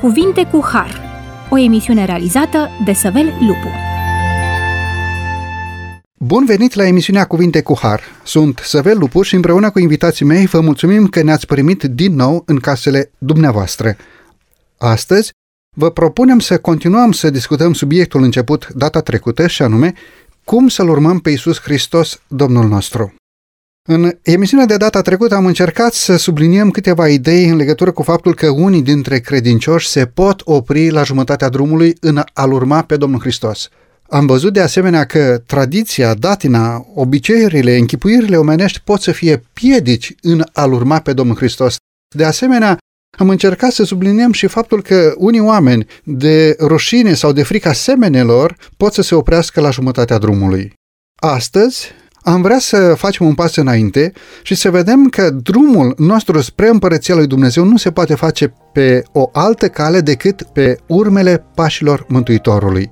Cuvinte cu Har, o emisiune realizată de Săvel Lupu. Bun venit la emisiunea Cuvinte cu Har. Sunt Săvel Lupu și împreună cu invitații mei vă mulțumim că ne-ați primit din nou în casele dumneavoastră. Astăzi vă propunem să continuăm să discutăm subiectul început data trecută și anume cum să-L urmăm pe Iisus Hristos, Domnul nostru. În emisiunea de data trecută am încercat să subliniem câteva idei în legătură cu faptul că unii dintre credincioși se pot opri la jumătatea drumului în a-L urma pe Domnul Hristos. Am văzut de asemenea că tradiția, datina, obiceiurile, închipuirile omenești pot să fie piedici în a-L urma pe Domnul Hristos. De asemenea, am încercat să subliniem și faptul că unii oameni de rușine sau de frica semenelor pot să se oprească la jumătatea drumului. Astăzi am vrea să facem un pas înainte și să vedem că drumul nostru spre împărăția lui Dumnezeu nu se poate face pe o altă cale decât pe urmele pașilor Mântuitorului.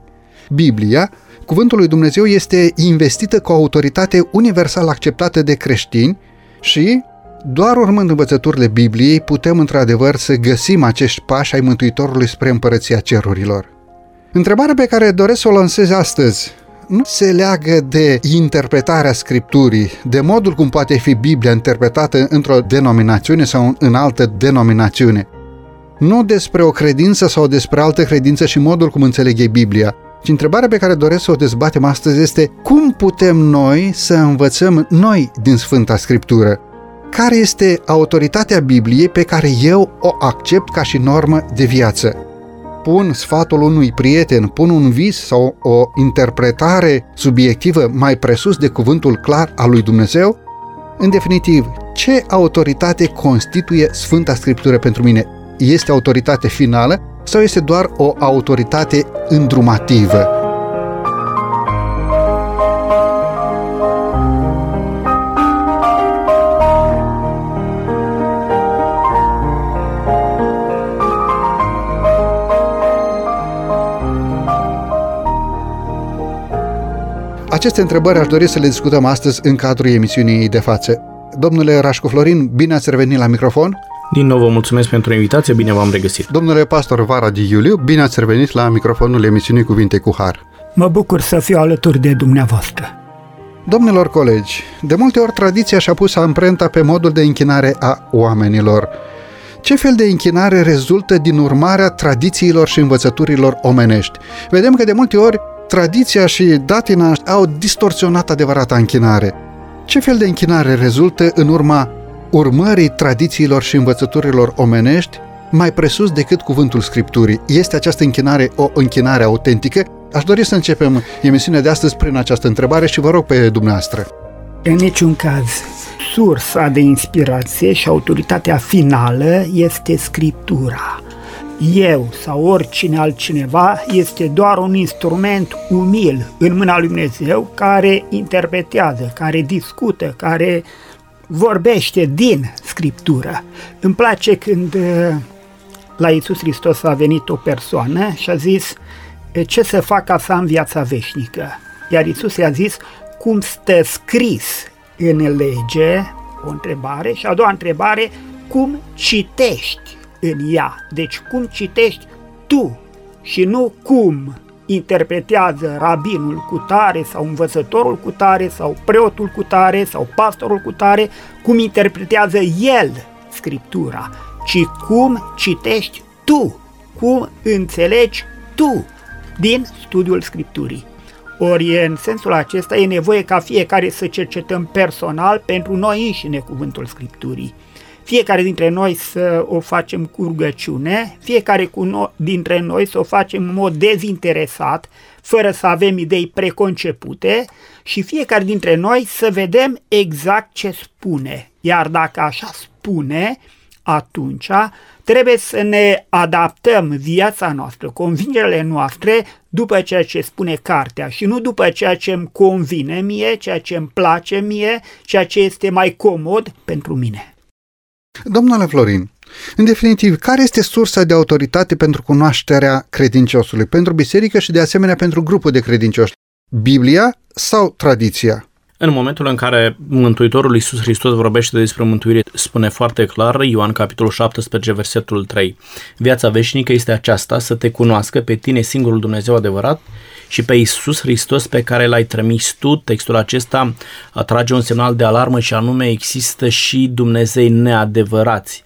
Biblia, cuvântul lui Dumnezeu, este investită cu o autoritate universal acceptată de creștini și doar urmând învățăturile Bibliei putem într-adevăr să găsim acești pași ai Mântuitorului spre împărăția cerurilor. Întrebarea pe care doresc să o lansez astăzi nu se leagă de interpretarea Scripturii, de modul cum poate fi Biblia interpretată într-o denominațiune sau în altă denominațiune. Nu despre o credință sau despre altă credință și modul cum înțelege Biblia, ci întrebarea pe care doresc să o dezbatem astăzi este cum putem noi să învățăm noi din Sfânta Scriptură? Care este autoritatea Bibliei pe care eu o accept ca și normă de viață? Pun sfatul unui prieten, pun un vis sau o interpretare subiectivă mai presus de cuvântul clar al lui Dumnezeu? În definitiv, ce autoritate constituie Sfânta Scriptură pentru mine? Este autoritate finală sau este doar o autoritate îndrumativă? Aceste întrebări aș dori să le discutăm astăzi în cadrul emisiunii de față. Domnule Rașcu Florin, bine ați revenit la microfon. Din nou vă mulțumesc pentru invitație, bine v-am regăsit. Domnule pastor Vara Di Iuliu, bine ați revenit la microfonul emisiunii Cuvinte cu Har. Mă bucur să fiu alături de dumneavoastră. Domnilor colegi, de multe ori tradiția și-a pus amprenta pe modul de închinare a oamenilor. Ce fel de închinare rezultă din urmarea tradițiilor și învățăturilor omenești? Vedem că de multe ori tradiția și datina au distorsionat adevărata închinare. Ce fel de închinare rezultă în urma urmării tradițiilor și învățăturilor omenești mai presus decât cuvântul Scripturii? Este această închinare o închinare autentică? Aș dori să începem emisiunea de astăzi prin această întrebare și vă rog pe dumneavoastră. În niciun caz, sursa de inspirație și autoritatea finală este Scriptura eu sau oricine altcineva este doar un instrument umil în mâna lui Dumnezeu care interpretează, care discută, care vorbește din Scriptură. Îmi place când uh, la Iisus Hristos a venit o persoană și a zis ce să fac ca să am viața veșnică. Iar Iisus i-a zis cum stă scris în lege, o întrebare, și a doua întrebare, cum citești în ea. Deci cum citești tu și nu cum interpretează rabinul cu tare sau învățătorul cu tare sau preotul cu tare sau pastorul cu tare, cum interpretează el Scriptura, ci cum citești tu, cum înțelegi tu din studiul Scripturii. Ori în sensul acesta e nevoie ca fiecare să cercetăm personal pentru noi înșine cuvântul Scripturii fiecare dintre noi să o facem cu rugăciune, fiecare cu no- dintre noi să o facem în mod dezinteresat, fără să avem idei preconcepute și fiecare dintre noi să vedem exact ce spune. Iar dacă așa spune, atunci trebuie să ne adaptăm viața noastră, convingerile noastre după ceea ce spune cartea și nu după ceea ce îmi convine mie, ceea ce îmi place mie, ceea ce este mai comod pentru mine. Domnule Florin, în definitiv, care este sursa de autoritate pentru cunoașterea credinciosului, pentru biserică și de asemenea pentru grupul de credincioși? Biblia sau tradiția? În momentul în care Mântuitorul Iisus Hristos vorbește despre mântuire, spune foarte clar, Ioan capitolul 17, versetul 3, Viața veșnică este aceasta, să te cunoască pe tine singurul Dumnezeu adevărat și pe Iisus Hristos pe care l-ai trimis tu. Textul acesta atrage un semnal de alarmă și anume există și Dumnezei neadevărați.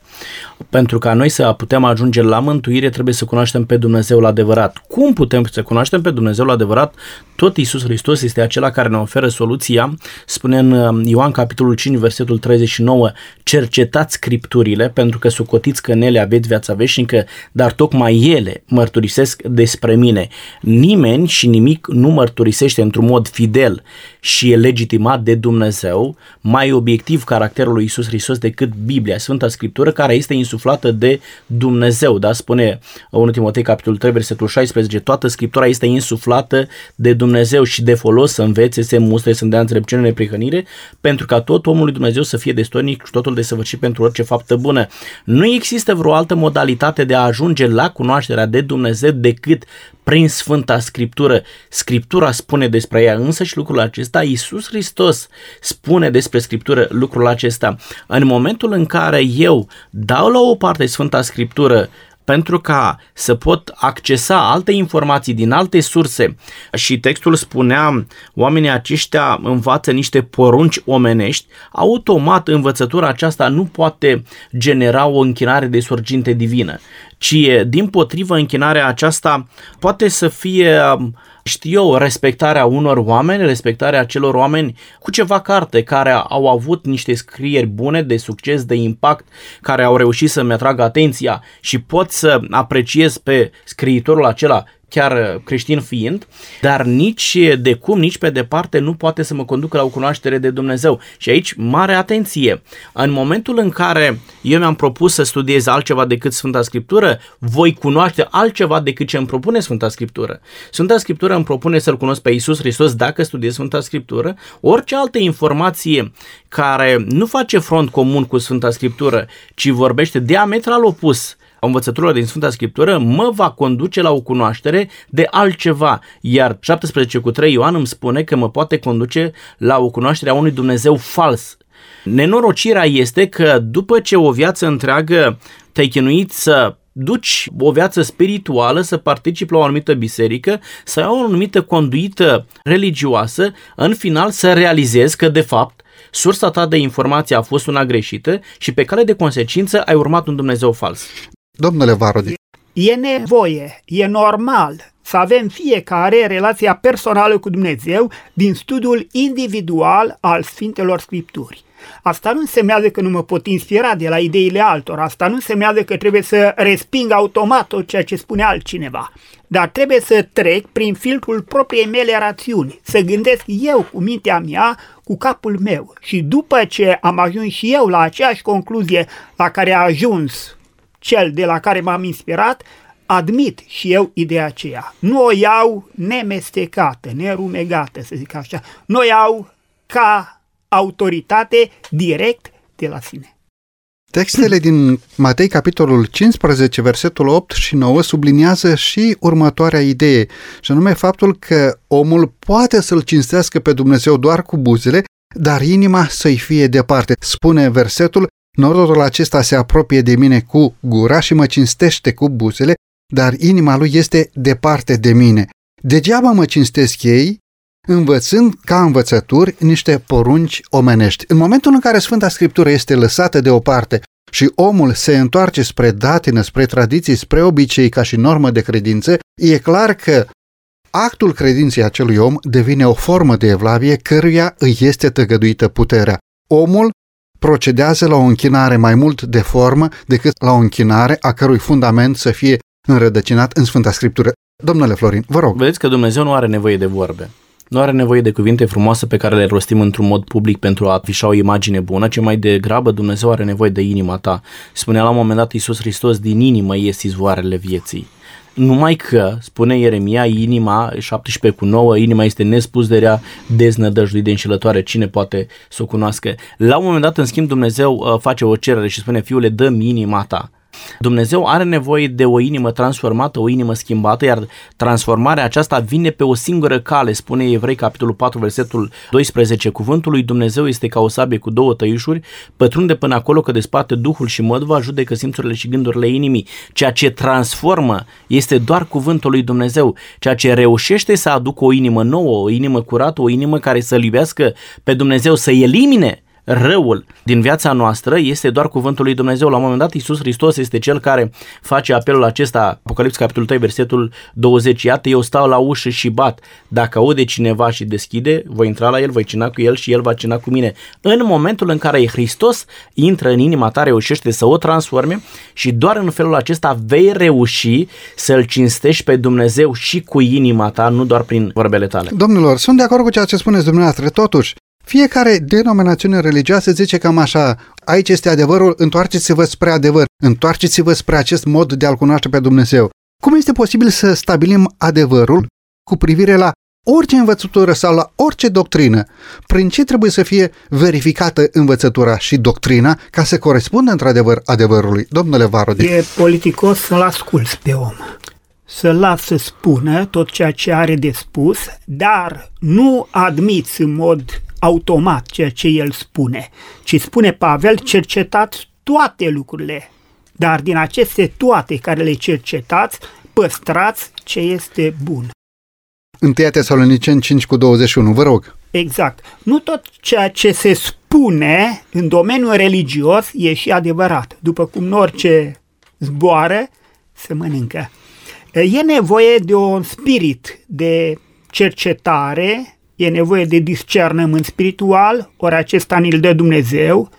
Pentru ca noi să putem ajunge la mântuire, trebuie să cunoaștem pe Dumnezeul adevărat. Cum putem să cunoaștem pe Dumnezeul adevărat? Tot Isus Hristos este acela care ne oferă soluția. Spune în uh, Ioan capitolul 5, versetul 39, cercetați scripturile pentru că socotiți că în ele aveți viața veșnică, dar tocmai ele mărturisesc despre mine. Nimeni și nimic nu mărturisește într-un mod fidel și e legitimat de Dumnezeu, mai obiectiv caracterul lui Isus Hristos decât Biblia, Sfânta Scriptură, care este insuflată de Dumnezeu. Da? Spune 1 Timotei capitolul 3, versetul 16, toată Scriptura este insuflată de Dumnezeu și de folos să învețe, să mustre, să dea înțelepciune, neprihănire, pentru ca tot omul lui Dumnezeu să fie destornic și totul de săvârșit pentru orice faptă bună. Nu există vreo altă modalitate de a ajunge la cunoașterea de Dumnezeu decât prin Sfânta Scriptură. Scriptura spune despre ea însă și lucrul acesta, Iisus Hristos spune despre Scriptură lucrul acesta. În momentul în care eu dau la o parte Sfânta Scriptură, pentru ca să pot accesa alte informații din alte surse și textul spunea oamenii aceștia învață niște porunci omenești, automat învățătura aceasta nu poate genera o închinare de sorginte divină, ci din potrivă închinarea aceasta poate să fie știu eu, respectarea unor oameni, respectarea celor oameni cu ceva carte care au avut niște scrieri bune, de succes, de impact, care au reușit să-mi atragă atenția și pot să apreciez pe scriitorul acela chiar creștin fiind, dar nici de cum, nici pe departe nu poate să mă conducă la o cunoaștere de Dumnezeu. Și aici, mare atenție! În momentul în care eu mi-am propus să studiez altceva decât Sfânta Scriptură, voi cunoaște altceva decât ce îmi propune Sfânta Scriptură. Sfânta Scriptură îmi propune să-L cunosc pe Iisus Hristos dacă studiez Sfânta Scriptură. Orice altă informație care nu face front comun cu Sfânta Scriptură, ci vorbește diametral opus învățăturilor din Sfânta Scriptură mă va conduce la o cunoaștere de altceva. Iar 17 cu 3 Ioan îmi spune că mă poate conduce la o cunoaștere a unui Dumnezeu fals. Nenorocirea este că după ce o viață întreagă te-ai chinuit să duci o viață spirituală, să participi la o anumită biserică, să ai o anumită conduită religioasă, în final să realizezi că de fapt sursa ta de informație a fost una greșită și pe cale de consecință ai urmat un Dumnezeu fals. Domnule Varodi. E nevoie, e normal să avem fiecare relația personală cu Dumnezeu din studiul individual al Sfintelor Scripturi. Asta nu însemnează că nu mă pot inspira de la ideile altor, asta nu însemnează că trebuie să resping automat tot ceea ce spune altcineva, dar trebuie să trec prin filtrul propriei mele rațiuni, să gândesc eu cu mintea mea, cu capul meu și după ce am ajuns și eu la aceeași concluzie la care a ajuns cel de la care m-am inspirat, admit și eu ideea aceea. Nu o iau nemestecată, nerumegată, să zic așa. Nu o iau ca autoritate direct de la sine. Textele din Matei, capitolul 15, versetul 8 și 9, subliniază și următoarea idee, și anume faptul că omul poate să-L cinstească pe Dumnezeu doar cu buzele, dar inima să-i fie departe. Spune versetul, Norodul acesta se apropie de mine cu gura și mă cinstește cu buzele, dar inima lui este departe de mine. Degeaba mă cinstesc ei, învățând ca învățături niște porunci omenești. În momentul în care Sfânta Scriptură este lăsată deoparte și omul se întoarce spre datină, spre tradiții, spre obicei ca și normă de credință, e clar că actul credinței acelui om devine o formă de evlavie căruia îi este tăgăduită puterea. Omul procedează la o închinare mai mult de formă decât la o închinare a cărui fundament să fie înrădăcinat în Sfânta Scriptură. Domnule Florin, vă rog. Vedeți că Dumnezeu nu are nevoie de vorbe. Nu are nevoie de cuvinte frumoase pe care le rostim într-un mod public pentru a afișa o imagine bună, ci mai degrabă Dumnezeu are nevoie de inima ta. Spunea la un moment dat Iisus Hristos, din inimă ies izvoarele vieții. Numai că, spune Ieremia, inima, 17 cu 9, inima este nespus de rea, deznădăjduit de înșelătoare, cine poate să o cunoască. La un moment dat, în schimb, Dumnezeu uh, face o cerere și spune, fiule, dă-mi inima ta Dumnezeu are nevoie de o inimă transformată, o inimă schimbată, iar transformarea aceasta vine pe o singură cale, spune Evrei capitolul 4, versetul 12. Cuvântul lui Dumnezeu este ca o sabie cu două tăișuri, pătrunde până acolo că desparte Duhul și mădva, judecă simțurile și gândurile inimii. Ceea ce transformă este doar cuvântul lui Dumnezeu, ceea ce reușește să aducă o inimă nouă, o inimă curată, o inimă care să-L iubească pe Dumnezeu, să elimine răul din viața noastră este doar cuvântul lui Dumnezeu. La un moment dat Iisus Hristos este cel care face apelul acesta, Apocalips capitolul 3, versetul 20. Iată, eu stau la ușă și bat. Dacă aude cineva și deschide, voi intra la el, voi cina cu el și el va cina cu mine. În momentul în care Hristos intră în inima ta, reușește să o transforme și doar în felul acesta vei reuși să-L cinstești pe Dumnezeu și cu inima ta, nu doar prin vorbele tale. Domnilor, sunt de acord cu ceea ce spuneți dumneavoastră. Totuși, fiecare denominațiune religioasă zice cam așa, aici este adevărul, întoarceți-vă spre adevăr, întoarceți-vă spre acest mod de a-L cunoaște pe Dumnezeu. Cum este posibil să stabilim adevărul cu privire la orice învățătură sau la orice doctrină? Prin ce trebuie să fie verificată învățătura și doctrina ca să corespundă într-adevăr adevărului? Domnule Varodi. E politicos să-l asculți pe om să las să spună tot ceea ce are de spus, dar nu admiți în mod automat ceea ce el spune, ci spune Pavel, cercetați toate lucrurile, dar din aceste toate care le cercetați, păstrați ce este bun. 1 Tesaloniceni 5 cu 21, vă rog. Exact. Nu tot ceea ce se spune în domeniul religios e și adevărat. După cum orice zboară, se mănâncă. E nevoie de un spirit de cercetare e nevoie de discernământ spiritual, ori acesta ni-l dă Dumnezeu,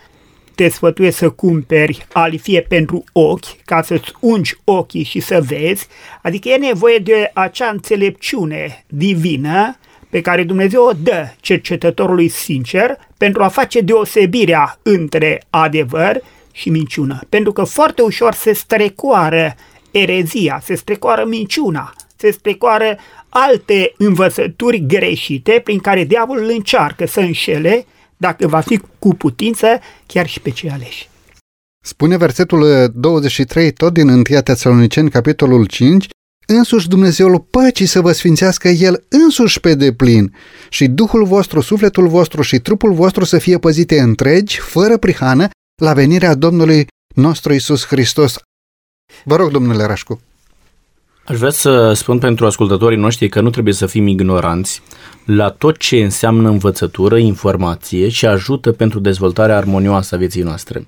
te sfătuie să cumperi alifie pentru ochi, ca să-ți ungi ochii și să vezi, adică e nevoie de acea înțelepciune divină pe care Dumnezeu o dă cercetătorului sincer pentru a face deosebirea între adevăr și minciună. Pentru că foarte ușor se strecoară erezia, se strecoară minciuna, se strecoară alte învățături greșite prin care diavolul încearcă să înșele, dacă va fi cu putință, chiar și pe cei aleși. Spune versetul 23 tot din 1 Tesaloniceni, capitolul 5, însuși Dumnezeul păcii să vă sfințească El însuși pe deplin și Duhul vostru, sufletul vostru și trupul vostru să fie păzite întregi, fără prihană, la venirea Domnului nostru Isus Hristos. Vă rog, domnule Rașcu. Aș vrea să spun pentru ascultătorii noștri că nu trebuie să fim ignoranți la tot ce înseamnă învățătură, informație și ajută pentru dezvoltarea armonioasă a vieții noastre.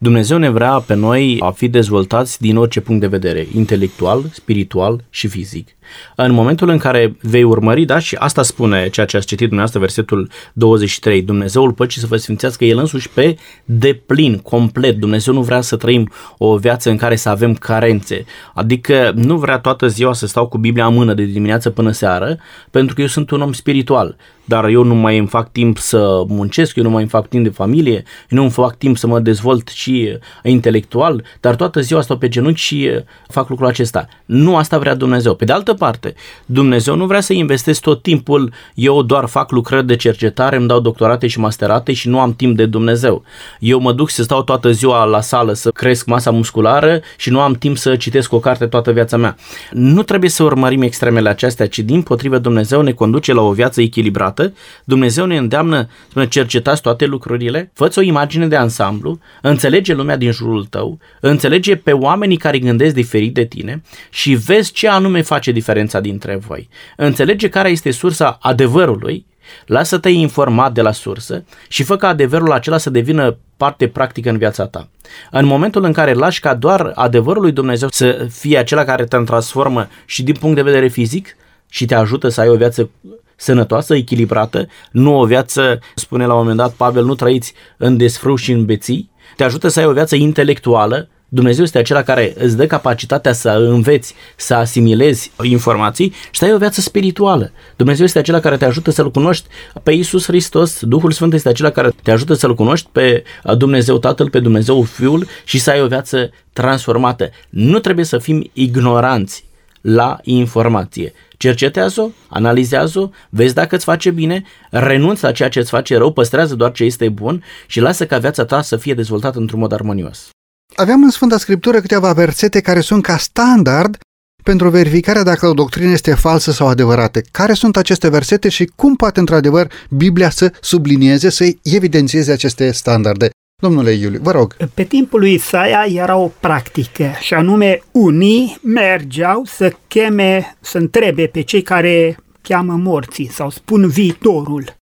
Dumnezeu ne vrea pe noi a fi dezvoltați din orice punct de vedere, intelectual, spiritual și fizic. În momentul în care vei urmări, da, și asta spune ceea ce ați citit dumneavoastră, versetul 23, Dumnezeul păcii să vă sfințească El însuși pe deplin, complet. Dumnezeu nu vrea să trăim o viață în care să avem carențe. Adică nu vrea toată ziua să stau cu Biblia în mână de dimineață până seară, pentru că eu sunt un om spiritual dar eu nu mai îmi fac timp să muncesc, eu nu mai îmi fac timp de familie, eu nu îmi fac timp să mă dezvolt și uh, intelectual, dar toată ziua stau pe genunchi și uh, fac lucrul acesta. Nu asta vrea Dumnezeu. Pe de altă parte, Dumnezeu nu vrea să investesc tot timpul, eu doar fac lucrări de cercetare, îmi dau doctorate și masterate și nu am timp de Dumnezeu. Eu mă duc să stau toată ziua la sală să cresc masa musculară și nu am timp să citesc o carte toată viața mea. Nu trebuie să urmărim extremele acestea, ci din potrivă Dumnezeu ne conduce la o viață echilibrată dată, Dumnezeu ne îndeamnă să cercetați toate lucrurile, fă o imagine de ansamblu, înțelege lumea din jurul tău, înțelege pe oamenii care gândesc diferit de tine și vezi ce anume face diferența dintre voi. Înțelege care este sursa adevărului, lasă-te informat de la sursă și fă ca adevărul acela să devină parte practică în viața ta. În momentul în care lași ca doar adevărul lui Dumnezeu să fie acela care te transformă și din punct de vedere fizic și te ajută să ai o viață sănătoasă, echilibrată, nu o viață, spune la un moment dat Pavel, nu trăiți în desfrâu și în beții, te ajută să ai o viață intelectuală, Dumnezeu este acela care îți dă capacitatea să înveți, să asimilezi informații și să ai o viață spirituală. Dumnezeu este acela care te ajută să-L cunoști pe Isus Hristos, Duhul Sfânt este acela care te ajută să-L cunoști pe Dumnezeu Tatăl, pe Dumnezeu Fiul și să ai o viață transformată. Nu trebuie să fim ignoranți la informație. Cercetează-o, analizează-o, vezi dacă îți face bine, renunță la ceea ce îți face rău, păstrează doar ce este bun și lasă ca viața ta să fie dezvoltată într-un mod armonios. Aveam în Sfânta Scriptură câteva versete care sunt ca standard pentru verificarea dacă o doctrină este falsă sau adevărată. Care sunt aceste versete și cum poate într-adevăr Biblia să sublinieze, să evidențieze aceste standarde? Domnule Iuliu, vă rog. Pe timpul lui Isaia era o practică și anume unii mergeau să cheme, să întrebe pe cei care cheamă morții sau spun viitorul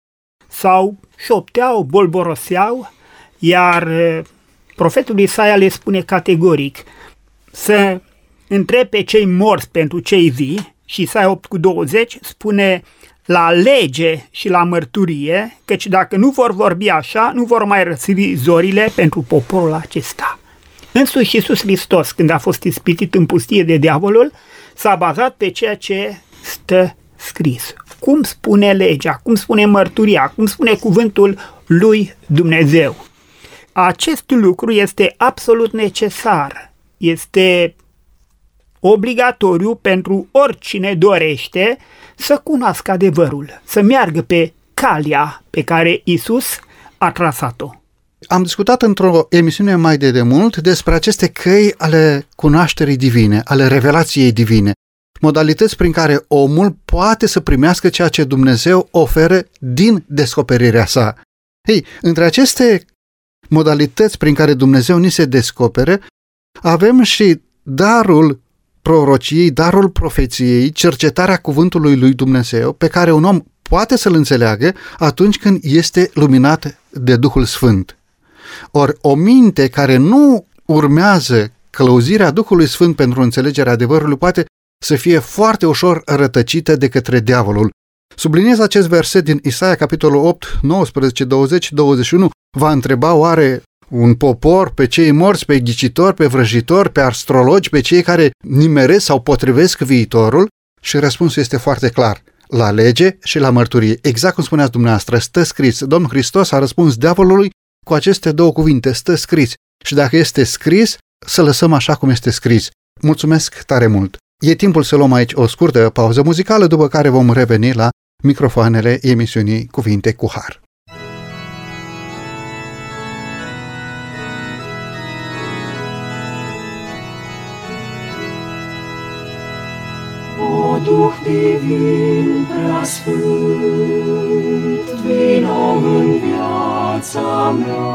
sau șopteau, bolboroseau, iar profetul Isaia le spune categoric să întrebe pe cei morți pentru cei vii și Isaia 8 cu 20 spune la lege și la mărturie, căci dacă nu vor vorbi așa, nu vor mai răsări zorile pentru poporul acesta. Însuși Iisus Hristos, când a fost ispitit în pustie de diavolul, s-a bazat pe ceea ce stă scris. Cum spune legea, cum spune mărturia, cum spune cuvântul lui Dumnezeu. Acest lucru este absolut necesar, este obligatoriu pentru oricine dorește să cunoască adevărul, să meargă pe calea pe care Isus a trasat-o. Am discutat într-o emisiune mai de demult despre aceste căi ale cunoașterii divine, ale revelației divine, modalități prin care omul poate să primească ceea ce Dumnezeu oferă din descoperirea sa. Ei, între aceste modalități prin care Dumnezeu ni se descoperă, avem și darul prorociei, darul profeției, cercetarea cuvântului lui Dumnezeu, pe care un om poate să-l înțeleagă atunci când este luminat de Duhul Sfânt. Ori o minte care nu urmează călăuzirea Duhului Sfânt pentru înțelegerea adevărului poate să fie foarte ușor rătăcită de către diavolul. Subliniez acest verset din Isaia, capitolul 8, 19, 20, 21. Va întreba oare un popor, pe cei morți, pe ghicitori, pe vrăjitori, pe astrologi, pe cei care nimeresc sau potrivesc viitorul? Și răspunsul este foarte clar. La lege și la mărturie. Exact cum spuneați dumneavoastră, stă scris. Domnul Hristos a răspuns diavolului cu aceste două cuvinte, stă scris. Și dacă este scris, să lăsăm așa cum este scris. Mulțumesc tare mult! E timpul să luăm aici o scurtă pauză muzicală, după care vom reveni la microfoanele emisiunii Cuvinte cu Har. Duh divin preasfânt, vino în viața mea,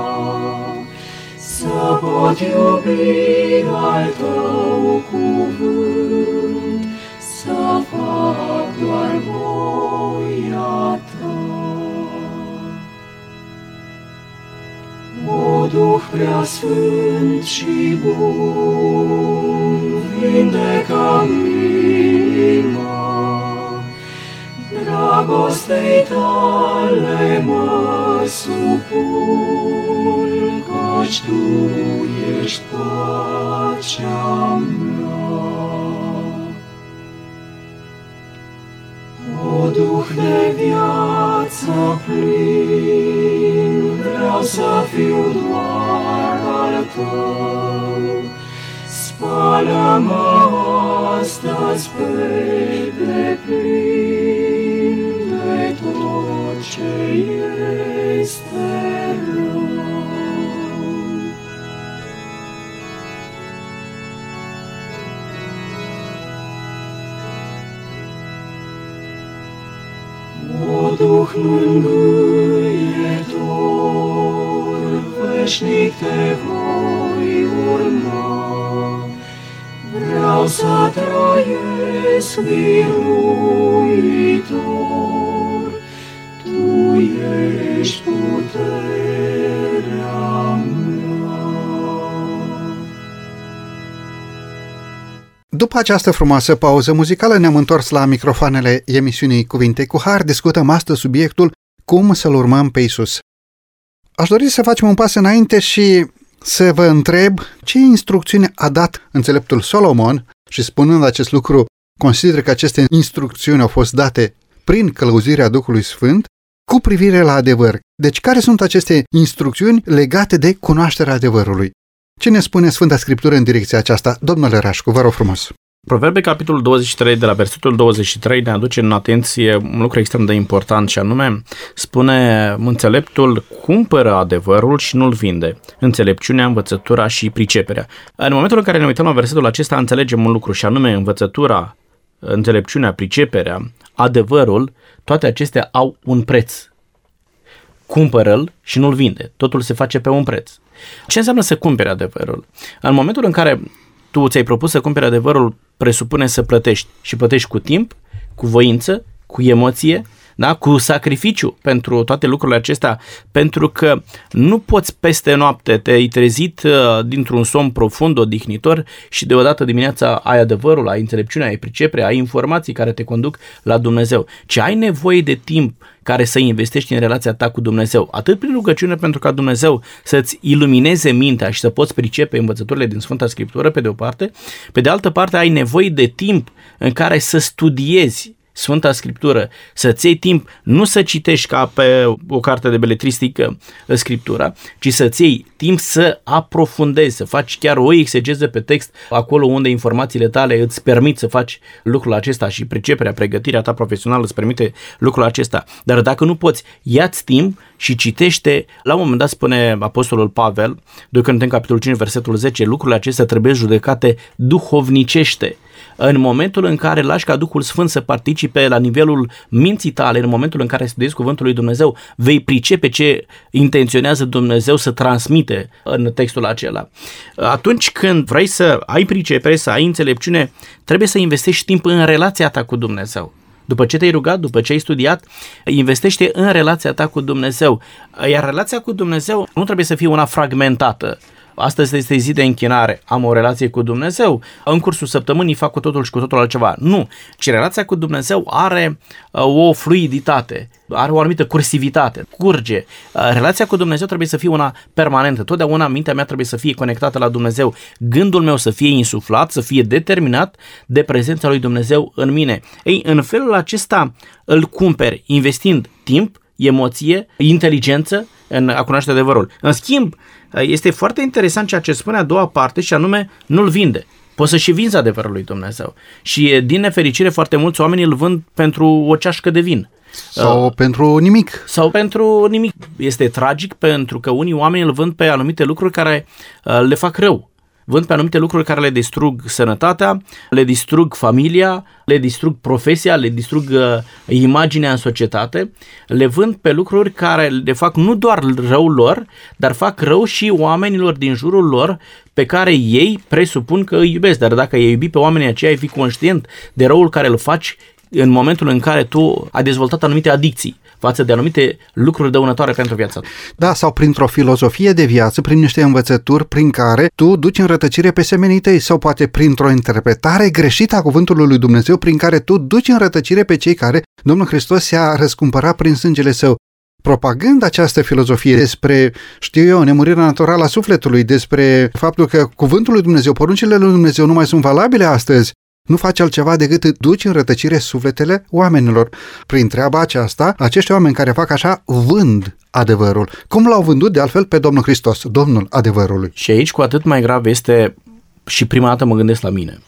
să pot iubi al tău cuvânt, să fac doar voia ta. O Duh preasfânt și bun, vindecă-mi dragostei tale mă supun, căci Tu ești pacea mea. O Duh de viață plin, vreau să fiu doar al Tău, spală-mă astăzi pe deplin de Duch mângâie Dor, veșnic te voi urma. Vreau să trăiesc, biruitor, Tu ești puterea mea. După această frumoasă pauză muzicală ne-am întors la microfoanele emisiunii Cuvinte cu Har. Discutăm astăzi subiectul Cum să-L urmăm pe Isus. Aș dori să facem un pas înainte și să vă întreb ce instrucțiune a dat înțeleptul Solomon și spunând acest lucru, consider că aceste instrucțiuni au fost date prin călăuzirea Duhului Sfânt cu privire la adevăr. Deci care sunt aceste instrucțiuni legate de cunoașterea adevărului? Ce ne spune Sfânta Scriptură în direcția aceasta? Domnule Rașcu, vă rog frumos. Proverbe, capitolul 23, de la versetul 23, ne aduce în atenție un lucru extrem de important și anume, spune, înțeleptul cumpără adevărul și nu-l vinde. Înțelepciunea, învățătura și priceperea. În momentul în care ne uităm la versetul acesta, înțelegem un lucru și anume, învățătura, înțelepciunea, priceperea, adevărul, toate acestea au un preț. Cumpără-l și nu-l vinde. Totul se face pe un preț. Ce înseamnă să cumpere adevărul? În momentul în care tu ți-ai propus să cumperi adevărul, presupune să plătești și plătești cu timp, cu voință, cu emoție, da? cu sacrificiu pentru toate lucrurile acestea, pentru că nu poți peste noapte, te-ai trezit uh, dintr-un somn profund, odihnitor și deodată dimineața ai adevărul, ai înțelepciunea, ai pricepere, ai informații care te conduc la Dumnezeu, ci ai nevoie de timp care să investești în relația ta cu Dumnezeu, atât prin rugăciune pentru ca Dumnezeu să-ți ilumineze mintea și să poți pricepe învățăturile din Sfânta Scriptură, pe de o parte, pe de altă parte ai nevoie de timp în care să studiezi Sfânta Scriptură, să-ți iei timp nu să citești ca pe o carte de beletristică Scriptura, ci să-ți iei timp să aprofundezi, să faci chiar o exegeză pe text acolo unde informațiile tale îți permit să faci lucrul acesta și priceperea, pregătirea ta profesională îți permite lucrul acesta. Dar dacă nu poți, ia-ți timp și citește, la un moment dat spune Apostolul Pavel, 2 Corinteni capitolul 5, versetul 10, lucrurile acestea trebuie judecate duhovnicește în momentul în care lași ca Duhul Sfânt să participe la nivelul minții tale, în momentul în care studiezi Cuvântul lui Dumnezeu, vei pricepe ce intenționează Dumnezeu să transmite în textul acela. Atunci când vrei să ai pricepere, să ai înțelepciune, trebuie să investești timp în relația ta cu Dumnezeu. După ce te-ai rugat, după ce ai studiat, investește în relația ta cu Dumnezeu. Iar relația cu Dumnezeu nu trebuie să fie una fragmentată astăzi este zi de închinare, am o relație cu Dumnezeu, în cursul săptămânii fac cu totul și cu totul altceva. Nu, ci relația cu Dumnezeu are uh, o fluiditate, are o anumită cursivitate, curge. Uh, relația cu Dumnezeu trebuie să fie una permanentă. Totdeauna mintea mea trebuie să fie conectată la Dumnezeu. Gândul meu să fie insuflat, să fie determinat de prezența lui Dumnezeu în mine. Ei, în felul acesta îl cumperi investind timp, emoție, inteligență în a cunoaște adevărul. În schimb, este foarte interesant ceea ce spune a doua parte și anume nu-l vinde. Poți să și vinzi adevărul lui Dumnezeu. Și din nefericire foarte mulți oameni îl vând pentru o ceașcă de vin. Sau uh, pentru nimic. Sau pentru nimic. Este tragic pentru că unii oameni îl vând pe anumite lucruri care uh, le fac rău vând pe anumite lucruri care le distrug sănătatea, le distrug familia, le distrug profesia, le distrug uh, imaginea în societate, le vând pe lucruri care le fac nu doar rău lor, dar fac rău și oamenilor din jurul lor pe care ei presupun că îi iubesc. Dar dacă ei iubi pe oamenii aceia, ai fi conștient de răul care îl faci în momentul în care tu ai dezvoltat anumite adicții față de anumite lucruri dăunătoare pentru viața ta. Da, sau printr-o filozofie de viață, prin niște învățături prin care tu duci în rătăcire pe semenii tăi sau poate printr-o interpretare greșită a cuvântului lui Dumnezeu prin care tu duci în rătăcire pe cei care Domnul Hristos i-a răscumpărat prin sângele său propagând această filozofie despre, știu eu, nemurirea naturală a sufletului, despre faptul că cuvântul lui Dumnezeu, poruncile lui Dumnezeu nu mai sunt valabile astăzi, nu face altceva decât duci în rătăcire sufletele oamenilor. Prin treaba aceasta, acești oameni care fac așa vând adevărul. Cum l-au vândut de altfel pe Domnul Hristos, Domnul adevărului. Și aici cu atât mai grav este, și prima dată mă gândesc la mine,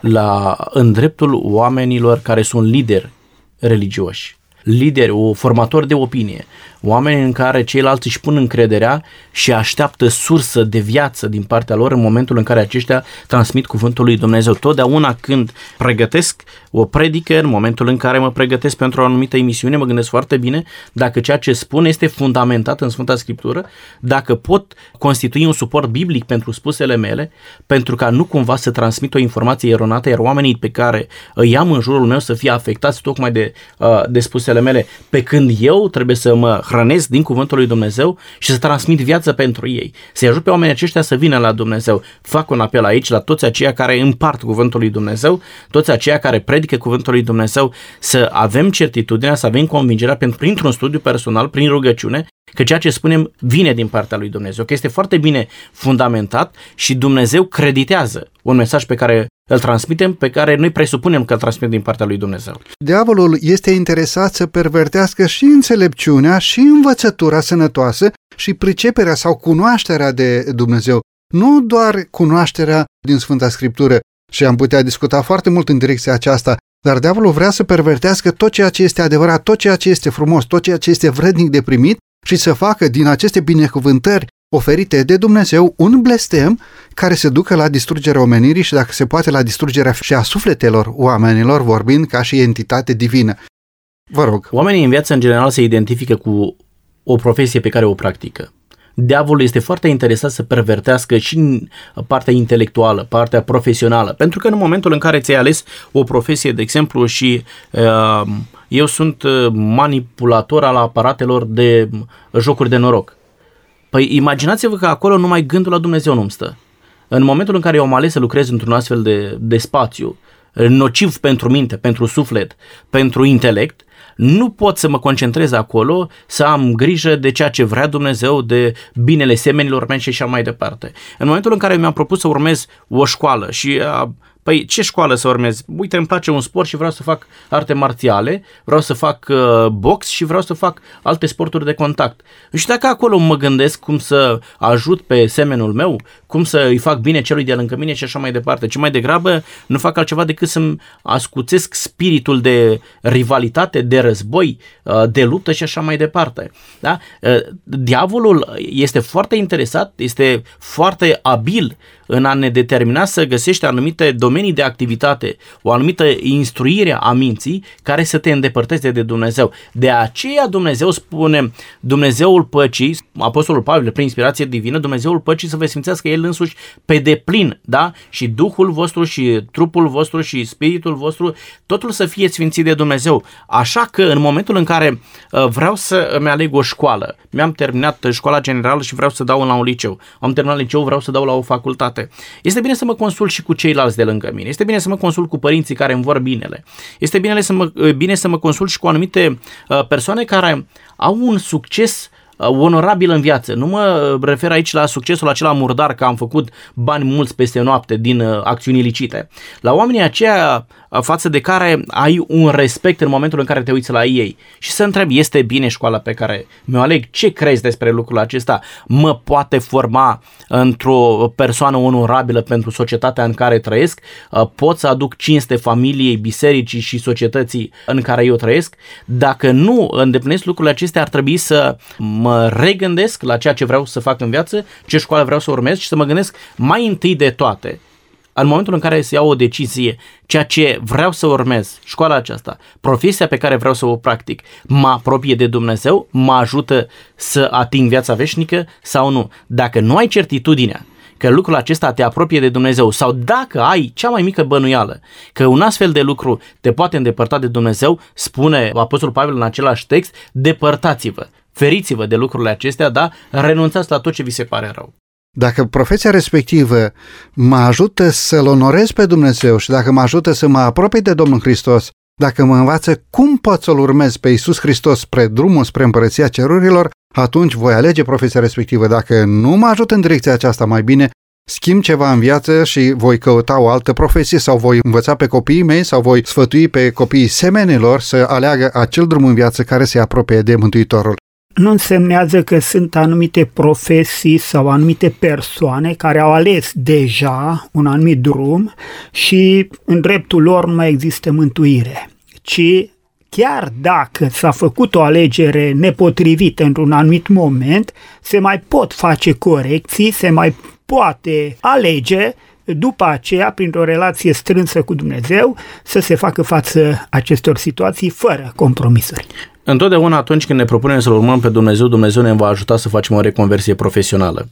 la în dreptul oamenilor care sunt lideri religioși lideri, o formator de opinie, oameni în care ceilalți își pun încrederea și așteaptă sursă de viață din partea lor în momentul în care aceștia transmit cuvântul lui Dumnezeu. Totdeauna când pregătesc o predică, în momentul în care mă pregătesc pentru o anumită emisiune, mă gândesc foarte bine dacă ceea ce spun este fundamentat în Sfânta Scriptură, dacă pot constitui un suport biblic pentru spusele mele, pentru ca nu cumva să transmit o informație eronată, iar oamenii pe care îi am în jurul meu să fie afectați tocmai de, uh, de spusele mele, pe când eu trebuie să mă hrănesc din cuvântul lui Dumnezeu și să transmit viață pentru ei. Să-i ajut pe oamenii aceștia să vină la Dumnezeu. Fac un apel aici la toți aceia care împart cuvântul lui Dumnezeu, toți aceia care predică cuvântul lui Dumnezeu, să avem certitudinea, să avem convingerea pentru, printr-un studiu personal, prin rugăciune, că ceea ce spunem vine din partea lui Dumnezeu, că este foarte bine fundamentat și Dumnezeu creditează un mesaj pe care îl transmitem, pe care noi presupunem că îl transmitem din partea lui Dumnezeu. Diavolul este interesat să pervertească și înțelepciunea și învățătura sănătoasă și priceperea sau cunoașterea de Dumnezeu. Nu doar cunoașterea din Sfânta Scriptură, și am putea discuta foarte mult în direcția aceasta, dar diavolul vrea să pervertească tot ceea ce este adevărat, tot ceea ce este frumos, tot ceea ce este vrednic de primit și să facă din aceste binecuvântări oferite de Dumnezeu un blestem care se ducă la distrugerea omenirii și dacă se poate la distrugerea și a sufletelor oamenilor, vorbind ca și entitate divină. Vă rog. Oamenii în viață în general se identifică cu o profesie pe care o practică. Diavolul este foarte interesat să pervertească și partea intelectuală, partea profesională, pentru că în momentul în care ți-ai ales o profesie, de exemplu, și uh, eu sunt uh, manipulator al aparatelor de jocuri de noroc. Păi imaginați-vă că acolo numai gândul la Dumnezeu nu-mi stă. În momentul în care eu am ales să lucrez într-un astfel de, de spațiu, nociv pentru minte, pentru suflet, pentru intelect, nu pot să mă concentrez acolo, să am grijă de ceea ce vrea Dumnezeu, de binele semenilor mei și așa mai departe. În momentul în care mi-am propus să urmez o școală și Păi ce școală să urmez? Uite, îmi place un sport și vreau să fac arte marțiale, vreau să fac uh, box și vreau să fac alte sporturi de contact. Și dacă acolo mă gândesc cum să ajut pe semenul meu, cum să îi fac bine celui de lângă mine și așa mai departe, ci mai degrabă nu fac altceva decât să-mi ascuțesc spiritul de rivalitate, de război, uh, de luptă și așa mai departe. Da? Uh, diavolul este foarte interesat, este foarte abil în a ne determina să găsești anumite domenii de activitate, o anumită instruire a minții care să te îndepărteze de Dumnezeu. De aceea Dumnezeu spune, Dumnezeul păcii, Apostolul Pavel, prin inspirație divină, Dumnezeul păcii să vă simțească El însuși pe deplin, da? Și Duhul vostru și trupul vostru și spiritul vostru, totul să fie sfințit de Dumnezeu. Așa că în momentul în care uh, vreau să îmi aleg o școală, mi-am terminat școala generală și vreau să dau la un liceu, am terminat liceu, vreau să dau la o facultate, departe. Este bine să mă consult și cu ceilalți de lângă mine. Este bine să mă consult cu părinții care îmi vor binele. Este bine să mă, bine să mă consult și cu anumite uh, persoane care au un succes uh, onorabil în viață. Nu mă refer aici la succesul acela murdar că am făcut bani mulți peste noapte din uh, acțiuni ilicite. La oamenii aceia față de care ai un respect în momentul în care te uiți la ei și să întrebi, este bine școala pe care mi-o aleg? Ce crezi despre lucrul acesta? Mă poate forma într-o persoană onorabilă pentru societatea în care trăiesc? Pot să aduc cinste familiei, bisericii și societății în care eu trăiesc? Dacă nu îndeplinesc lucrurile acestea, ar trebui să mă regândesc la ceea ce vreau să fac în viață, ce școală vreau să urmez și să mă gândesc mai întâi de toate în momentul în care se ia o decizie, ceea ce vreau să urmez, școala aceasta, profesia pe care vreau să o practic, mă apropie de Dumnezeu, mă ajută să ating viața veșnică sau nu. Dacă nu ai certitudinea că lucrul acesta te apropie de Dumnezeu sau dacă ai cea mai mică bănuială că un astfel de lucru te poate îndepărta de Dumnezeu, spune Apostolul Pavel în același text, depărtați-vă, feriți-vă de lucrurile acestea, da? Renunțați la tot ce vi se pare rău. Dacă profesia respectivă mă ajută să-L onorez pe Dumnezeu și dacă mă ajută să mă apropii de Domnul Hristos, dacă mă învață cum pot să-L urmez pe Iisus Hristos spre drumul spre împărăția cerurilor, atunci voi alege profesia respectivă. Dacă nu mă ajută în direcția aceasta mai bine, schimb ceva în viață și voi căuta o altă profesie sau voi învăța pe copiii mei sau voi sfătui pe copiii semenilor să aleagă acel drum în viață care se apropie de Mântuitorul nu însemnează că sunt anumite profesii sau anumite persoane care au ales deja un anumit drum și în dreptul lor nu mai există mântuire, ci chiar dacă s-a făcut o alegere nepotrivită într-un anumit moment, se mai pot face corecții, se mai poate alege după aceea, printr-o relație strânsă cu Dumnezeu, să se facă față acestor situații fără compromisuri. Întotdeauna atunci când ne propunem să-L urmăm pe Dumnezeu, Dumnezeu ne va ajuta să facem o reconversie profesională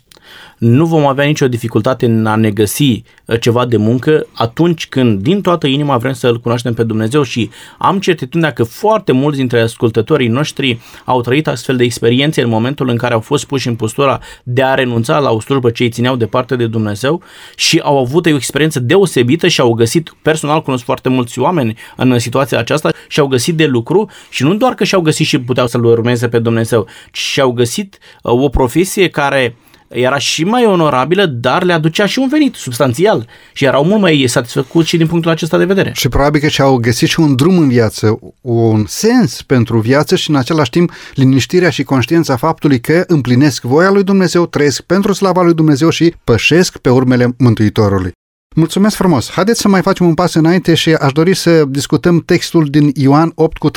nu vom avea nicio dificultate în a ne găsi uh, ceva de muncă atunci când din toată inima vrem să-L cunoaștem pe Dumnezeu și am certitudinea că foarte mulți dintre ascultătorii noștri au trăit astfel de experiențe în momentul în care au fost puși în postura de a renunța la o slujbă ce îi țineau departe de Dumnezeu și au avut o experiență deosebită și au găsit, personal cunosc foarte mulți oameni în situația aceasta și au găsit de lucru și nu doar că și-au găsit și puteau să-L urmeze pe Dumnezeu, ci și-au găsit uh, o profesie care era și mai onorabilă, dar le aducea și un venit substanțial și erau mult mai satisfăcuți și din punctul acesta de vedere. Și probabil că și-au găsit și un drum în viață, un sens pentru viață și în același timp liniștirea și conștiința faptului că împlinesc voia lui Dumnezeu, trăiesc pentru slava lui Dumnezeu și pășesc pe urmele Mântuitorului. Mulțumesc frumos! Haideți să mai facem un pas înainte și aș dori să discutăm textul din Ioan 8 cu 31-32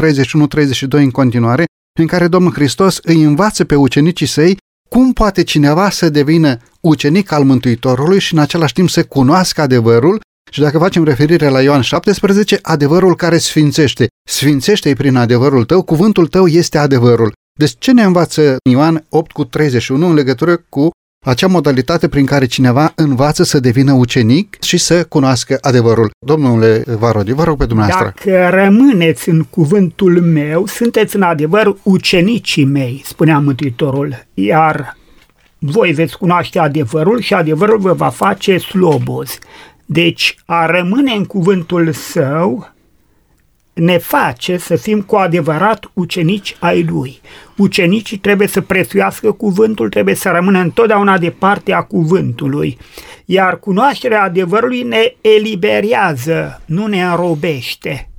în continuare, în care Domnul Hristos îi învață pe ucenicii săi cum poate cineva să devină ucenic al Mântuitorului și în același timp să cunoască adevărul și dacă facem referire la Ioan 17, adevărul care sfințește. Sfințește-i prin adevărul tău, cuvântul tău este adevărul. Deci ce ne învață Ioan 8 cu 31 în legătură cu acea modalitate prin care cineva învață să devină ucenic și să cunoască adevărul. Domnule Varodi, vă rog pe dumneavoastră. Dacă rămâneți în cuvântul meu, sunteți în adevăr ucenicii mei, spunea Mântuitorul, iar voi veți cunoaște adevărul și adevărul vă va face slobozi. Deci a rămâne în cuvântul său ne face să fim cu adevărat ucenici ai lui. Ucenicii trebuie să prețuiască cuvântul, trebuie să rămână întotdeauna de partea cuvântului. Iar cunoașterea adevărului ne eliberează, nu ne înrobește.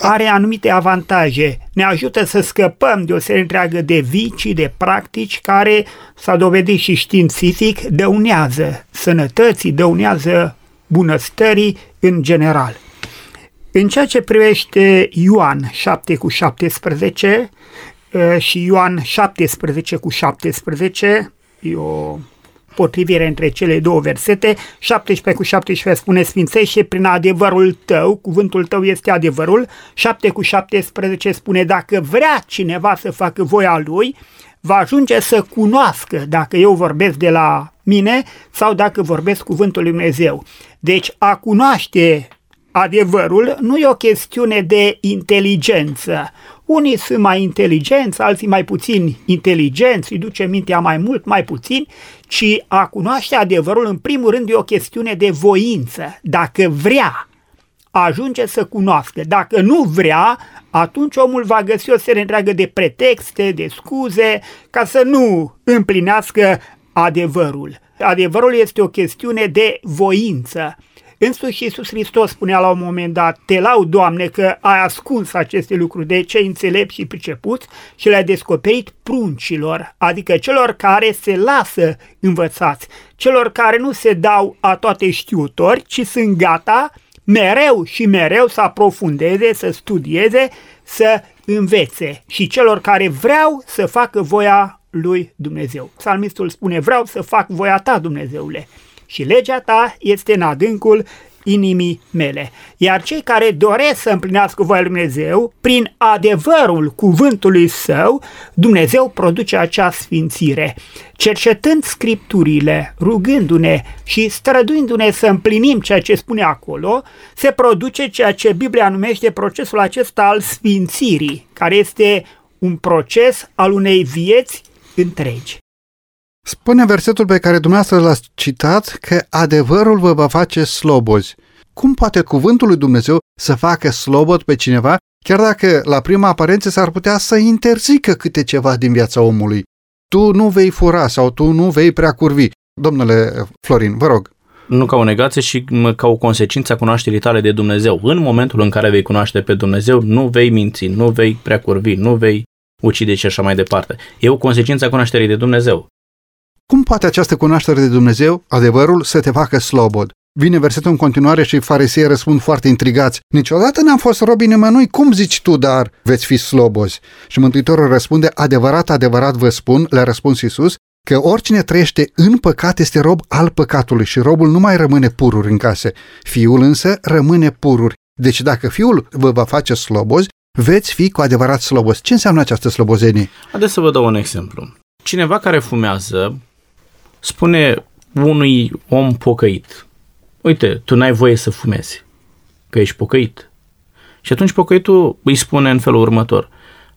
Are anumite avantaje. Ne ajută să scăpăm de o serie întreagă de vicii, de practici care s-a dovedit și științific dăunează sănătății, dăunează bunăstării în general. În ceea ce privește Ioan 7 cu 17 și Ioan 17 cu 17, e o potrivire între cele două versete, 17 cu 17 spune sfințește prin adevărul tău, cuvântul tău este adevărul, 7 cu 17 spune dacă vrea cineva să facă voia lui, va ajunge să cunoască dacă eu vorbesc de la mine sau dacă vorbesc cuvântul lui Dumnezeu. Deci a cunoaște adevărul nu e o chestiune de inteligență. Unii sunt mai inteligenți, alții mai puțin inteligenți, îi duce mintea mai mult, mai puțin, ci a cunoaște adevărul în primul rând e o chestiune de voință. Dacă vrea, ajunge să cunoască. Dacă nu vrea, atunci omul va găsi o serie întreagă de pretexte, de scuze, ca să nu împlinească adevărul. Adevărul este o chestiune de voință. Însuși Iisus Hristos spunea la un moment dat, te lau, Doamne, că ai ascuns aceste lucruri de cei înțelepți și pricepuți și le-ai descoperit pruncilor, adică celor care se lasă învățați, celor care nu se dau a toate știutori, ci sunt gata mereu și mereu să aprofundeze, să studieze, să învețe și celor care vreau să facă voia lui Dumnezeu. Psalmistul spune, vreau să fac voia ta, Dumnezeule și legea ta este în adâncul inimii mele. Iar cei care doresc să împlinească voia lui Dumnezeu, prin adevărul cuvântului său, Dumnezeu produce acea sfințire. Cercetând scripturile, rugându-ne și străduindu-ne să împlinim ceea ce spune acolo, se produce ceea ce Biblia numește procesul acesta al sfințirii, care este un proces al unei vieți întregi. Spune versetul pe care dumneavoastră l-ați citat că adevărul vă va face slobozi. Cum poate cuvântul lui Dumnezeu să facă slobod pe cineva, chiar dacă la prima aparență s-ar putea să interzică câte ceva din viața omului? Tu nu vei fura sau tu nu vei prea curvi. Domnule Florin, vă rog. Nu ca o negație, și ca o consecință a cunoașterii tale de Dumnezeu. În momentul în care vei cunoaște pe Dumnezeu, nu vei minți, nu vei prea curvi, nu vei ucide și așa mai departe. E o consecință a cunoașterii de Dumnezeu. Cum poate această cunoaștere de Dumnezeu, adevărul, să te facă slobod? Vine versetul în continuare și farisei răspund foarte intrigați. Niciodată n-am fost robi nimănui, cum zici tu, dar veți fi slobozi? Și Mântuitorul răspunde, adevărat, adevărat vă spun, le-a răspuns Iisus, că oricine trăiește în păcat este rob al păcatului și robul nu mai rămâne pururi în case. Fiul însă rămâne pururi. Deci dacă fiul vă va face slobozi, veți fi cu adevărat slobozi. Ce înseamnă această slobozenie? Haideți să vă dau un exemplu. Cineva care fumează spune unui om pocăit, uite, tu n-ai voie să fumezi, că ești pocăit. Și atunci pocăitul îi spune în felul următor,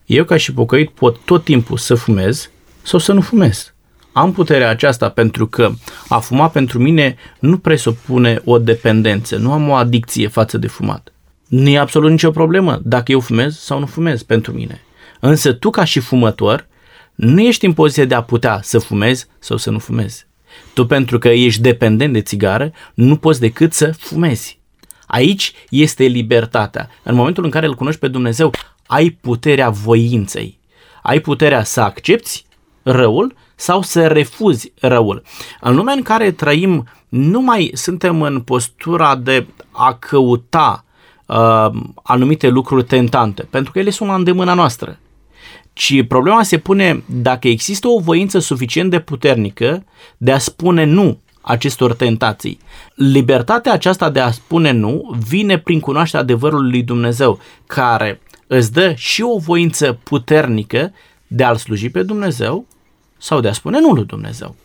eu ca și pocăit pot tot timpul să fumez sau să nu fumez. Am puterea aceasta pentru că a fuma pentru mine nu presupune o dependență, nu am o adicție față de fumat. Nu e absolut nicio problemă dacă eu fumez sau nu fumez pentru mine. Însă tu ca și fumător nu ești în poziție de a putea să fumezi sau să nu fumezi. Tu pentru că ești dependent de țigară, nu poți decât să fumezi. Aici este libertatea. În momentul în care îl cunoști pe Dumnezeu, ai puterea voinței. Ai puterea să accepti răul sau să refuzi răul. În lumea în care trăim, nu mai suntem în postura de a căuta uh, anumite lucruri tentante, pentru că ele sunt la îndemâna noastră. Ci problema se pune dacă există o voință suficient de puternică de a spune nu acestor tentații. Libertatea aceasta de a spune nu vine prin cunoașterea adevărului lui Dumnezeu, care îți dă și o voință puternică de a-L sluji pe Dumnezeu sau de a spune nu lui Dumnezeu.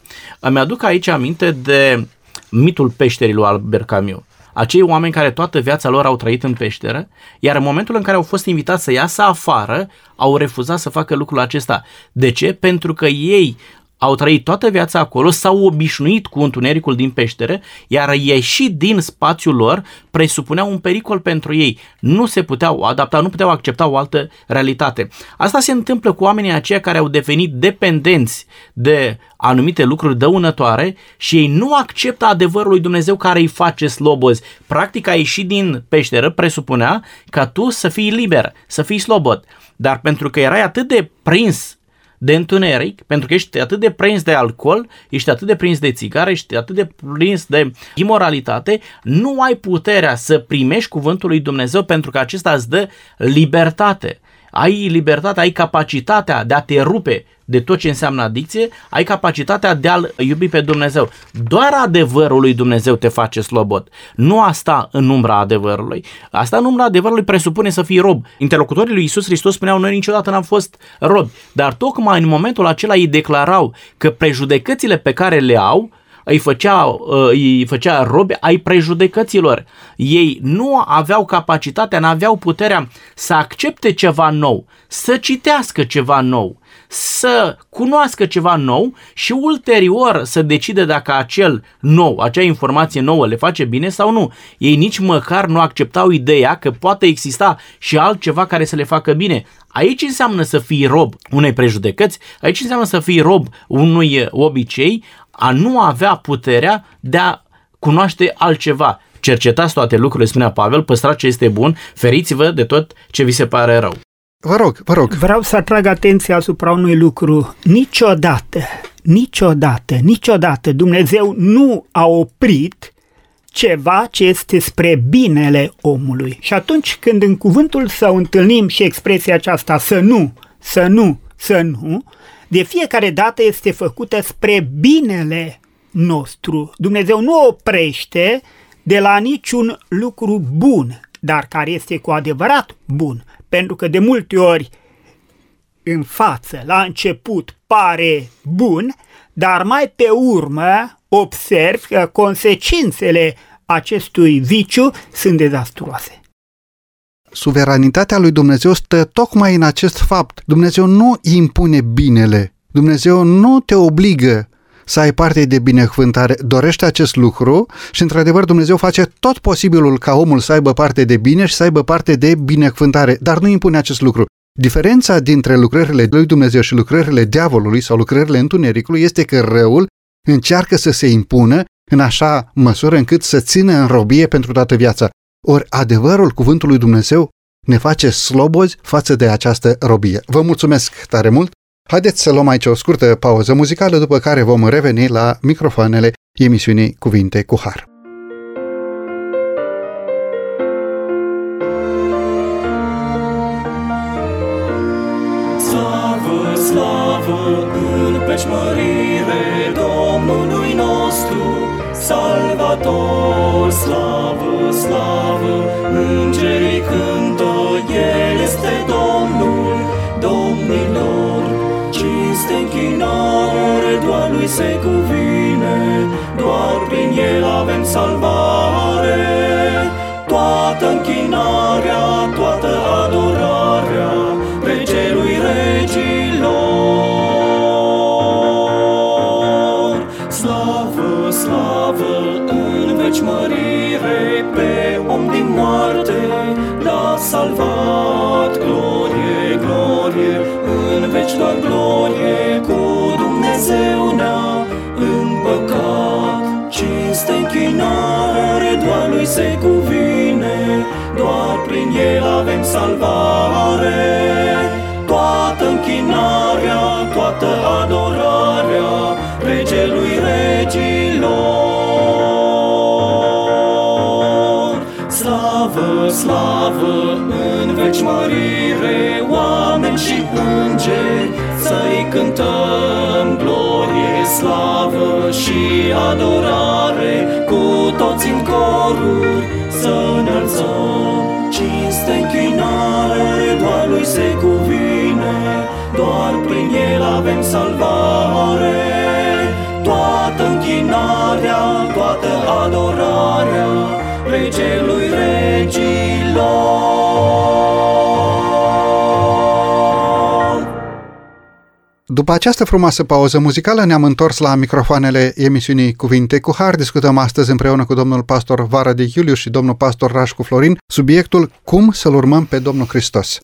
Îmi aduc aici aminte de mitul peșterii lui Albert Camus. Acei oameni care toată viața lor au trăit în peșteră, iar în momentul în care au fost invitați să iasă afară, au refuzat să facă lucrul acesta. De ce? Pentru că ei au trăit toată viața acolo, s-au obișnuit cu întunericul din peșteră, iar ieși din spațiul lor presupunea un pericol pentru ei. Nu se puteau adapta, nu puteau accepta o altă realitate. Asta se întâmplă cu oamenii aceia care au devenit dependenți de anumite lucruri dăunătoare și ei nu acceptă adevărul lui Dumnezeu care îi face slobozi. Practic a ieși din peșteră presupunea ca tu să fii liber, să fii slobod. Dar pentru că erai atât de prins de întuneric, pentru că ești atât de prins de alcool, ești atât de prins de țigară, ești atât de prins de imoralitate, nu ai puterea să primești cuvântul lui Dumnezeu pentru că acesta îți dă libertate. Ai libertatea, ai capacitatea de a te rupe de tot ce înseamnă adicție, ai capacitatea de a-L iubi pe Dumnezeu. Doar adevărul lui Dumnezeu te face slobod. Nu asta în umbra adevărului. Asta în umbra adevărului presupune să fii rob. Interlocutorii lui Isus Hristos spuneau, noi niciodată n-am fost robi. Dar tocmai în momentul acela îi declarau că prejudecățile pe care le au, îi făcea, uh, îi făcea robe ai prejudecăților. Ei nu aveau capacitatea, nu aveau puterea să accepte ceva nou, să citească ceva nou, să cunoască ceva nou și ulterior să decide dacă acel nou, acea informație nouă le face bine sau nu. Ei nici măcar nu acceptau ideea că poate exista și altceva care să le facă bine. Aici înseamnă să fii rob unei prejudecăți, aici înseamnă să fii rob unui obicei, a nu avea puterea de a cunoaște altceva. Cercetați toate lucrurile, spunea Pavel, păstrați ce este bun, feriți-vă de tot ce vi se pare rău. Vă rog, vă rog. Vreau să atrag atenția asupra unui lucru. Niciodată, niciodată, niciodată Dumnezeu nu a oprit ceva ce este spre binele omului. Și atunci când în cuvântul său întâlnim și expresia aceasta să nu, să nu, să nu, de fiecare dată este făcută spre binele nostru. Dumnezeu nu oprește de la niciun lucru bun, dar care este cu adevărat bun. Pentru că de multe ori în față, la început, pare bun, dar mai pe urmă observ că consecințele acestui viciu sunt dezastruoase. Suveranitatea lui Dumnezeu stă tocmai în acest fapt. Dumnezeu nu impune binele. Dumnezeu nu te obligă să ai parte de binecuvântare, dorește acest lucru și într-adevăr Dumnezeu face tot posibilul ca omul să aibă parte de bine și să aibă parte de binecuvântare, dar nu impune acest lucru. Diferența dintre lucrările lui Dumnezeu și lucrările diavolului sau lucrările întunericului este că răul încearcă să se impună în așa măsură încât să țină în robie pentru toată viața. Ori adevărul cuvântului Dumnezeu ne face slobozi față de această robie. Vă mulțumesc tare mult! Haideți să luăm aici o scurtă pauză muzicală, după care vom reveni la microfoanele emisiunii Cuvinte cu Har. Slavă, slavă, în peșmărire Domnului nostru, Salvator, doar Lui lui se cuvine, doar prin el avem salvare. Toată închinarea, toată adorarea, regelui regilor. Slavă, slavă, în veci mărire, oameni și îngeri, să-i cântăm glorie, slavă și adorare, cu toți în coruri să înălțăm cinste închinare, doar lui se cuvine, doar prin el avem salvare. Toată închinarea, toată adorarea, După această frumoasă pauză muzicală ne-am întors la microfoanele emisiunii Cuvinte cu Har. Discutăm astăzi împreună cu domnul pastor Vara de Iuliu și domnul pastor Rașcu Florin subiectul Cum să-L urmăm pe Domnul Hristos.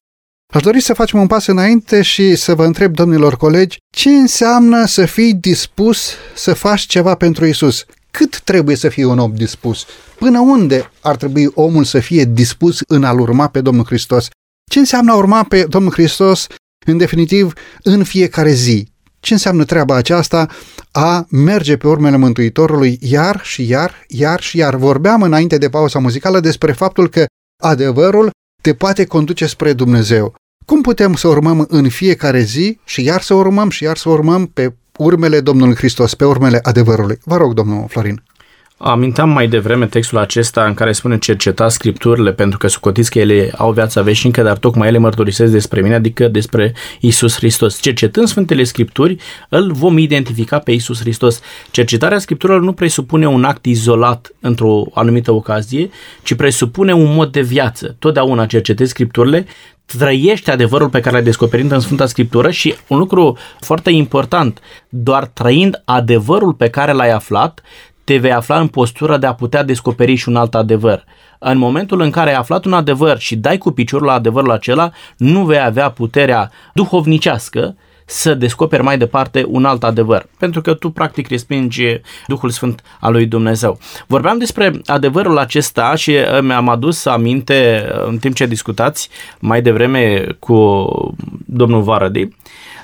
Aș dori să facem un pas înainte și să vă întreb, domnilor colegi, ce înseamnă să fii dispus să faci ceva pentru Isus? Cât trebuie să fie un om dispus? Până unde ar trebui omul să fie dispus în a-L urma pe Domnul Hristos? Ce înseamnă a urma pe Domnul Hristos, în definitiv, în fiecare zi? Ce înseamnă treaba aceasta a merge pe urmele Mântuitorului iar și iar, iar și iar? Vorbeam înainte de pauza muzicală despre faptul că adevărul te poate conduce spre Dumnezeu. Cum putem să urmăm în fiecare zi și iar să urmăm și iar să urmăm pe urmele Domnului Hristos, pe urmele adevărului? Vă rog, domnul Florin. Aminteam mai devreme textul acesta în care spune cercetați scripturile pentru că sucotiți că ele au viața veșnică, dar tocmai ele mărturisesc despre mine, adică despre Isus Hristos. Cercetând Sfântele Scripturi, îl vom identifica pe Isus Hristos. Cercetarea Scripturilor nu presupune un act izolat într-o anumită ocazie, ci presupune un mod de viață. Totdeauna cercetezi Scripturile, trăiești adevărul pe care l-ai descoperit în Sfânta Scriptură și un lucru foarte important, doar trăind adevărul pe care l-ai aflat, te vei afla în postura de a putea descoperi și un alt adevăr. În momentul în care ai aflat un adevăr și dai cu piciorul la adevărul acela, nu vei avea puterea duhovnicească să descoperi mai departe un alt adevăr, pentru că tu practic respingi Duhul Sfânt al lui Dumnezeu. Vorbeam despre adevărul acesta și mi-am adus aminte în timp ce discutați mai devreme cu domnul Varădi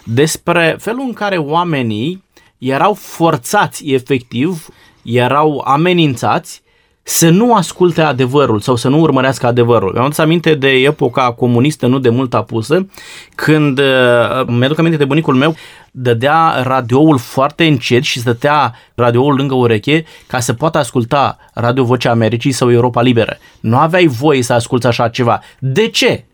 despre felul în care oamenii erau forțați efectiv erau amenințați să nu asculte adevărul sau să nu urmărească adevărul. Mi-am adus aminte de epoca comunistă nu de mult apusă, când uh, mi-aduc aminte de bunicul meu, dădea radioul foarte încet și stătea radioul lângă ureche ca să poată asculta Radio Vocea Americii sau Europa Liberă. Nu aveai voie să asculți așa ceva. De ce?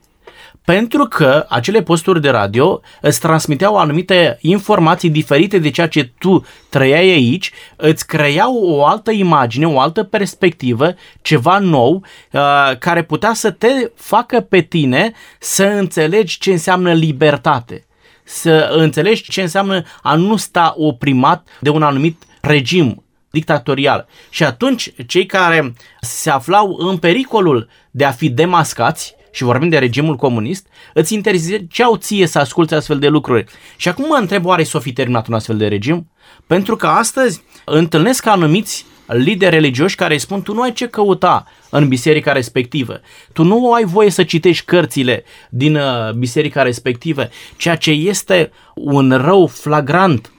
Pentru că acele posturi de radio îți transmiteau anumite informații diferite de ceea ce tu trăiai aici, îți creau o altă imagine, o altă perspectivă, ceva nou, uh, care putea să te facă pe tine să înțelegi ce înseamnă libertate să înțelegi ce înseamnă a nu sta oprimat de un anumit regim dictatorial. Și atunci, cei care se aflau în pericolul de a fi demascați, și vorbim de regimul comunist, îți interziceau ție să asculți astfel de lucruri. Și acum mă întreb, oare s-o fi terminat un astfel de regim? Pentru că astăzi întâlnesc anumiți lideri religioși care îi spun tu nu ai ce căuta în biserica respectivă. Tu nu ai voie să citești cărțile din uh, biserica respectivă, ceea ce este un rău flagrant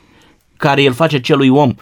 care îl face celui om.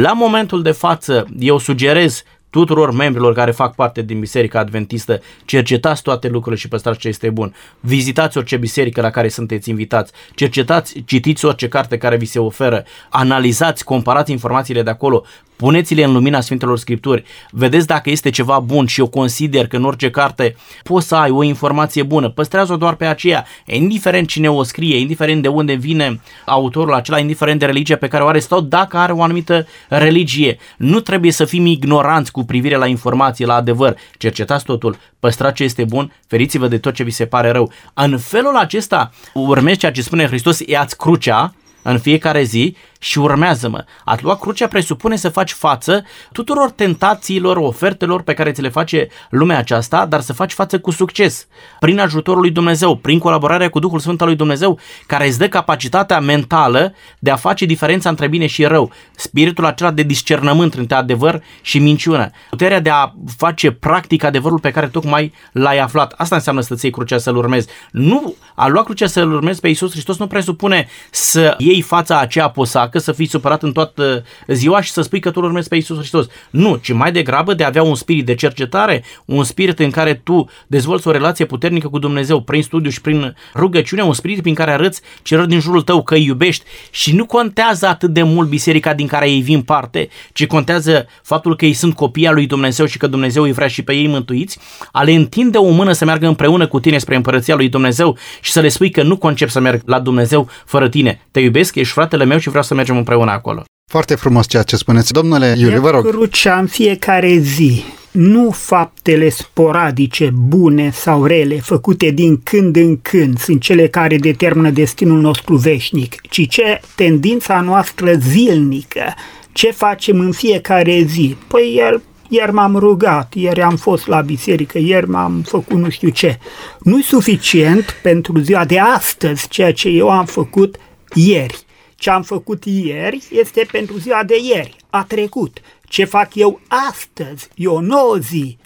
La momentul de față, eu sugerez tuturor membrilor care fac parte din Biserica Adventistă, cercetați toate lucrurile și păstrați ce este bun. Vizitați orice biserică la care sunteți invitați, cercetați, citiți orice carte care vi se oferă, analizați, comparați informațiile de acolo, puneți-le în lumina Sfintelor Scripturi, vedeți dacă este ceva bun și eu consider că în orice carte poți să ai o informație bună, păstrează-o doar pe aceea, indiferent cine o scrie, indiferent de unde vine autorul acela, indiferent de religia pe care o are sau dacă are o anumită religie. Nu trebuie să fim ignoranți cu privire la informație, la adevăr. Cercetați totul, păstrați ce este bun, feriți-vă de tot ce vi se pare rău. În felul acesta urmezi ceea ce spune Hristos, ia-ți crucea în fiecare zi și urmează-mă. A lua crucea presupune să faci față tuturor tentațiilor, ofertelor pe care ți le face lumea aceasta, dar să faci față cu succes, prin ajutorul lui Dumnezeu, prin colaborarea cu Duhul Sfânt al lui Dumnezeu, care îți dă capacitatea mentală de a face diferența între bine și rău, spiritul acela de discernământ între adevăr și minciună, puterea de a face practic adevărul pe care tocmai l-ai aflat. Asta înseamnă să-ți iei crucea să-L urmezi. Nu, a lua crucea să-L urmezi pe Iisus Hristos nu presupune să iei fața aceea posacă facă să fii supărat în toată ziua și să spui că tu urmezi pe Isus Hristos. Nu, ci mai degrabă de a avea un spirit de cercetare, un spirit în care tu dezvolți o relație puternică cu Dumnezeu prin studiu și prin rugăciune, un spirit prin care arăți celor din jurul tău că îi iubești și nu contează atât de mult biserica din care ei vin parte, ci contează faptul că ei sunt copii al lui Dumnezeu și că Dumnezeu îi vrea și pe ei mântuiți, a le întinde o mână să meargă împreună cu tine spre împărăția lui Dumnezeu și să le spui că nu concep să merg la Dumnezeu fără tine. Te iubesc, ești fratele meu și vreau să mergem împreună acolo. Foarte frumos ceea ce spuneți. Domnule Iulie, vă rog. Crucea în fiecare zi, nu faptele sporadice, bune sau rele, făcute din când în când, sunt cele care determină destinul nostru veșnic, ci ce tendința noastră zilnică, ce facem în fiecare zi. Păi iar ieri m-am rugat, ieri am fost la biserică, ieri m-am făcut nu știu ce. Nu-i suficient pentru ziua de astăzi ceea ce eu am făcut ieri. Ce am făcut ieri este pentru ziua de ieri, a trecut. Ce fac eu astăzi e o nouă zi,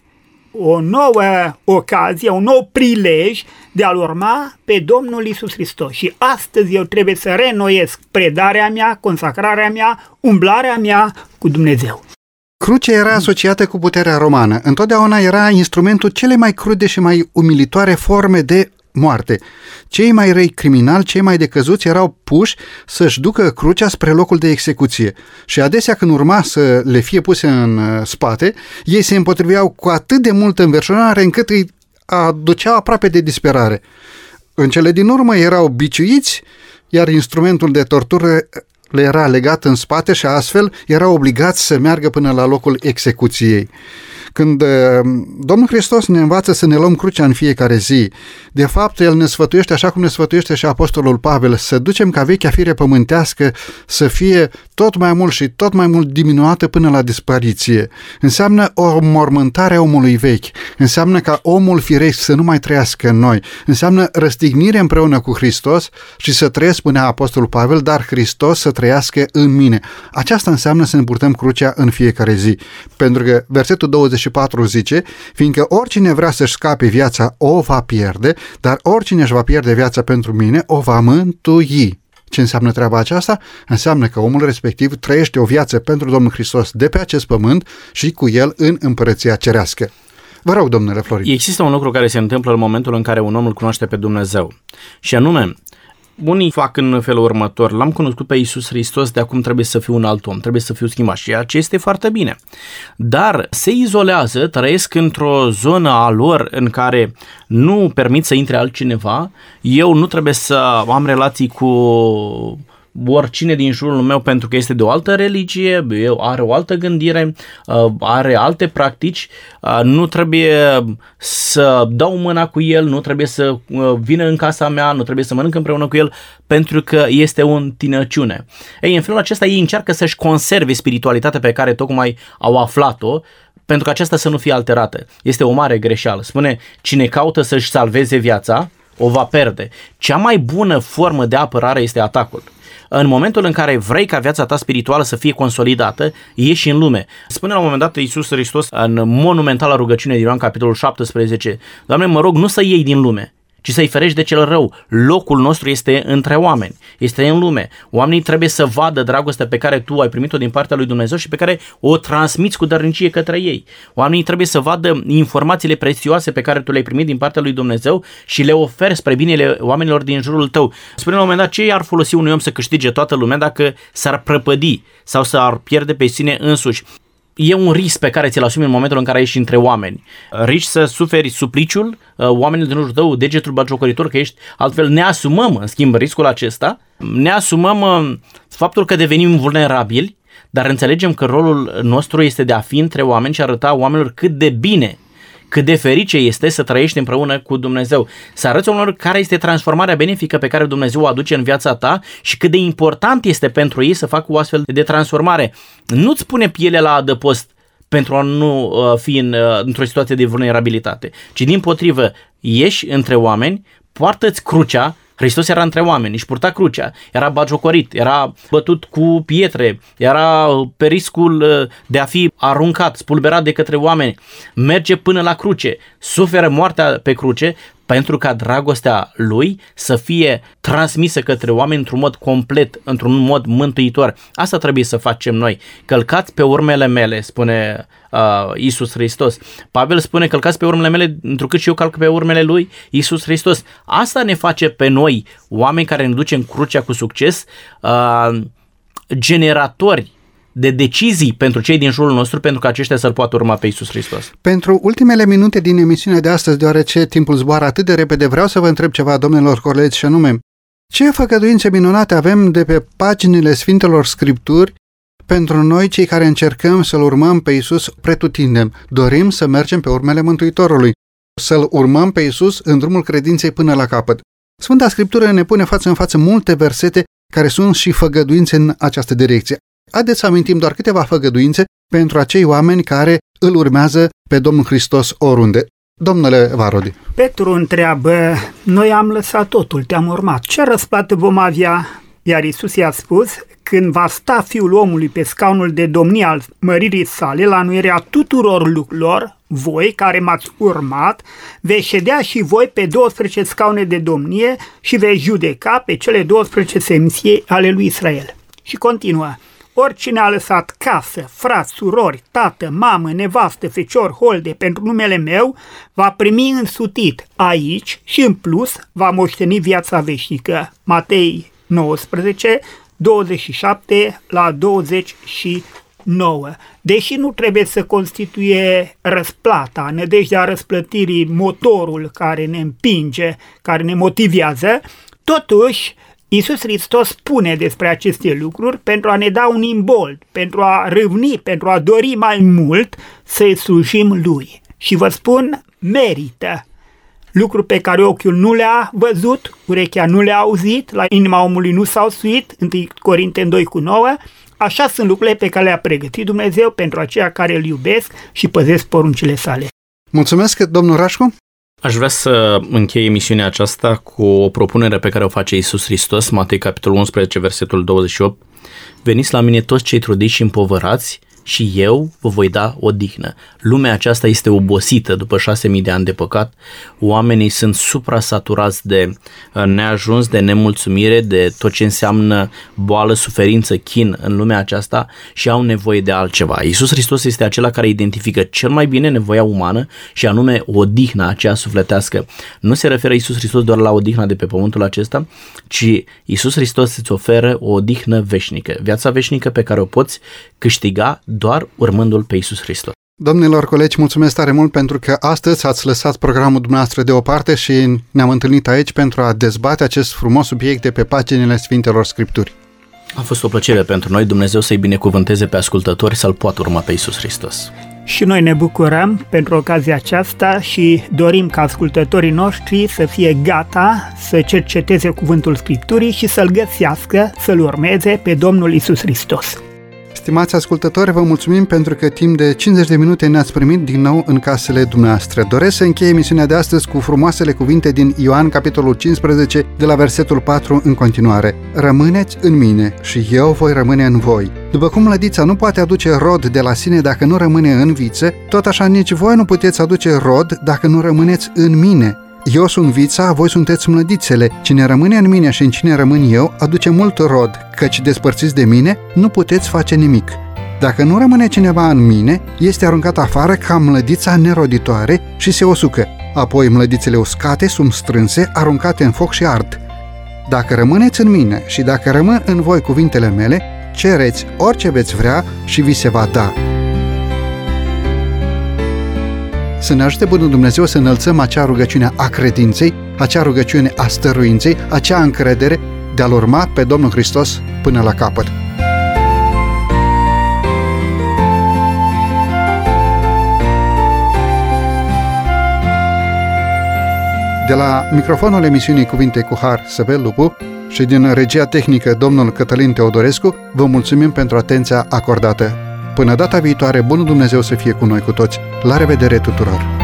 o nouă ocazie, un nou prilej de a-L urma pe Domnul Isus Hristos. Și astăzi eu trebuie să renoiesc predarea mea, consacrarea mea, umblarea mea cu Dumnezeu. Crucea era asociată cu puterea romană. Întotdeauna era instrumentul cele mai crude și mai umilitoare forme de moarte. Cei mai răi criminali, cei mai decăzuți erau puși să-și ducă crucea spre locul de execuție. Și adesea când urma să le fie puse în uh, spate, ei se împotriveau cu atât de multă înverșunare încât îi aduceau aproape de disperare. În cele din urmă erau biciuiți, iar instrumentul de tortură le era legat în spate și astfel era obligat să meargă până la locul execuției. Când uh, Domnul Hristos ne învață să ne luăm crucea în fiecare zi, de fapt El ne sfătuiește așa cum ne sfătuiește și Apostolul Pavel, să ducem ca vechea fire pământească să fie tot mai mult și tot mai mult diminuată până la dispariție. Înseamnă o mormântare a omului vechi, înseamnă ca omul firesc să nu mai trăiască în noi, înseamnă răstignire împreună cu Hristos și să trăiesc, spunea Apostolul Pavel, dar Hristos să trăiască în mine. Aceasta înseamnă să ne purtăm crucea în fiecare zi. Pentru că versetul 24 zice, fiindcă oricine vrea să-și scape viața o va pierde, dar oricine își va pierde viața pentru mine o va mântui. Ce înseamnă treaba aceasta? Înseamnă că omul respectiv trăiește o viață pentru Domnul Hristos de pe acest pământ și cu el în împărăția cerească. Vă rog, domnule Florin. Există un lucru care se întâmplă în momentul în care un om îl cunoaște pe Dumnezeu. Și anume, unii fac în felul următor, l-am cunoscut pe Iisus Hristos, de acum trebuie să fiu un alt om, trebuie să fiu schimbat. Și ce este foarte bine. Dar se izolează, trăiesc într-o zonă a lor în care nu permit să intre altcineva, eu nu trebuie să am relații cu oricine din jurul meu pentru că este de o altă religie, are o altă gândire, uh, are alte practici, uh, nu trebuie să dau mâna cu el, nu trebuie să uh, vină în casa mea, nu trebuie să mănânc împreună cu el pentru că este o întinăciune. Ei, în felul acesta ei încearcă să-și conserve spiritualitatea pe care tocmai au aflat-o pentru că aceasta să nu fie alterată. Este o mare greșeală. Spune, cine caută să-și salveze viața, o va pierde. Cea mai bună formă de apărare este atacul în momentul în care vrei ca viața ta spirituală să fie consolidată, ieși în lume. Spune la un moment dat Iisus Hristos în monumentala rugăciune din Ioan capitolul 17, Doamne, mă rog, nu să iei din lume, ci să-i ferești de cel rău. Locul nostru este între oameni, este în lume. Oamenii trebuie să vadă dragostea pe care tu ai primit-o din partea lui Dumnezeu și pe care o transmiți cu dărnicie către ei. Oamenii trebuie să vadă informațiile prețioase pe care tu le-ai primit din partea lui Dumnezeu și le oferi spre binele oamenilor din jurul tău. Spune la un moment dat, ce ar folosi unui om să câștige toată lumea dacă s-ar prăpădi sau s-ar pierde pe sine însuși? E un risc pe care ți-l asumi în momentul în care ești între oameni. Riști să suferi supliciul, uh, oamenii din jurul tău, degetul bagiocoritor, că ești altfel ne asumăm, în schimb, riscul acesta, ne asumăm uh, faptul că devenim vulnerabili, dar înțelegem că rolul nostru este de a fi între oameni și arăta oamenilor cât de bine cât de ferice este să trăiești împreună cu Dumnezeu. Să arăți oamenilor care este transformarea benefică pe care Dumnezeu o aduce în viața ta și cât de important este pentru ei să facă o astfel de transformare. Nu-ți pune pielea la adăpost pentru a nu uh, fi în, uh, într-o situație de vulnerabilitate, ci din potrivă ieși între oameni, poartă-ți crucea Hristos era între oameni, își purta crucea, era bagiocorit, era bătut cu pietre, era pe riscul uh, de a fi aruncat, spulberat de către oameni, merge până la cruce, suferă moartea pe cruce pentru ca dragostea lui să fie transmisă către oameni într-un mod complet, într-un mod mântuitor. Asta trebuie să facem noi. Călcați pe urmele mele, spune uh, Isus Hristos. Pavel spune călcați pe urmele mele, întrucât și eu calc pe urmele lui Isus Hristos. Asta ne face pe noi, oameni care ne ducem crucea cu succes, uh, generatori de decizii pentru cei din jurul nostru pentru că aceștia să-L poată urma pe Isus Hristos. Pentru ultimele minute din emisiunea de astăzi, deoarece timpul zboară atât de repede, vreau să vă întreb ceva, domnilor colegi, și anume, ce făgăduințe minunate avem de pe paginile Sfintelor Scripturi pentru noi, cei care încercăm să-L urmăm pe Isus pretutindem, dorim să mergem pe urmele Mântuitorului, să-L urmăm pe Isus în drumul credinței până la capăt. Sfânta Scriptură ne pune față în față multe versete care sunt și făgăduințe în această direcție. Haideți să amintim doar câteva făgăduințe pentru acei oameni care îl urmează pe Domnul Hristos oriunde. Domnule Varodi. Petru întreabă, noi am lăsat totul, te-am urmat. Ce răsplată vom avea? Iar Isus i-a spus, când va sta fiul omului pe scaunul de domnie al măririi sale, la anuirea tuturor lucrurilor, voi care m-ați urmat, veți ședea și voi pe 12 scaune de domnie și veți judeca pe cele 12 seminții ale lui Israel. Și continuă, Oricine a lăsat casă, frați, surori, tată, mamă, nevastă, fecior, holde pentru numele meu, va primi însutit aici și în plus va moșteni viața veșnică. Matei 19, 27 la 29. Deși nu trebuie să constituie răsplata, nădejdea răsplătirii motorul care ne împinge, care ne motivează, totuși Iisus Hristos spune despre aceste lucruri pentru a ne da un imbold, pentru a râvni, pentru a dori mai mult să-i slujim Lui. Și vă spun, merită lucru pe care ochiul nu le-a văzut, urechea nu le-a auzit, la inima omului nu s-au suit, 1 Corinteni 2 cu 9, așa sunt lucrurile pe care le-a pregătit Dumnezeu pentru aceia care îl iubesc și păzesc poruncile sale. Mulțumesc, domnul Rașcu. Aș vrea să închei emisiunea aceasta cu o propunere pe care o face Iisus Hristos, Matei capitolul 11, versetul 28. Veniți la mine toți cei trudiți și împovărați și eu vă voi da odihnă. Lumea aceasta este obosită după șase mii de ani de păcat. Oamenii sunt suprasaturați de uh, neajuns, de nemulțumire, de tot ce înseamnă boală, suferință, chin în lumea aceasta și au nevoie de altceva. Iisus Hristos este acela care identifică cel mai bine nevoia umană și anume odihnă aceea sufletească. Nu se referă Iisus Hristos doar la odihna de pe pământul acesta, ci Iisus Hristos îți oferă o odihnă veșnică. Viața veșnică pe care o poți câștiga doar urmându-L pe Iisus Hristos. Domnilor colegi, mulțumesc tare mult pentru că astăzi ați lăsat programul dumneavoastră deoparte și ne-am întâlnit aici pentru a dezbate acest frumos subiect de pe paginile Sfintelor Scripturi. A fost o plăcere pentru noi, Dumnezeu să-i binecuvânteze pe ascultători să-L poată urma pe Iisus Hristos. Și noi ne bucurăm pentru ocazia aceasta și dorim ca ascultătorii noștri să fie gata să cerceteze cuvântul Scripturii și să-L găsească, să-L urmeze pe Domnul Isus Hristos. Stimați ascultători, vă mulțumim pentru că timp de 50 de minute ne-ați primit din nou în casele dumneavoastră. Doresc să încheie emisiunea de astăzi cu frumoasele cuvinte din Ioan, capitolul 15, de la versetul 4 în continuare. Rămâneți în mine și eu voi rămâne în voi. După cum lădița nu poate aduce rod de la sine dacă nu rămâne în viță, tot așa nici voi nu puteți aduce rod dacă nu rămâneți în mine. Eu sunt vița, voi sunteți mlădițele. Cine rămâne în mine și în cine rămân eu, aduce mult rod, căci despărțiți de mine, nu puteți face nimic. Dacă nu rămâne cineva în mine, este aruncat afară ca mlădița neroditoare și se usucă. Apoi mlădițele uscate sunt strânse, aruncate în foc și ard. Dacă rămâneți în mine și dacă rămân în voi cuvintele mele, cereți orice veți vrea și vi se va da. Să ne ajute Bunul Dumnezeu să înălțăm acea rugăciune a credinței, acea rugăciune a stăruinței, acea încredere de a-L urma pe Domnul Hristos până la capăt. De la microfonul emisiunii Cuvinte cu Har, Săvel Lupu și din regia tehnică domnul Cătălin Teodorescu, vă mulțumim pentru atenția acordată. Până data viitoare, bunul Dumnezeu să fie cu noi cu toți. La revedere tuturor!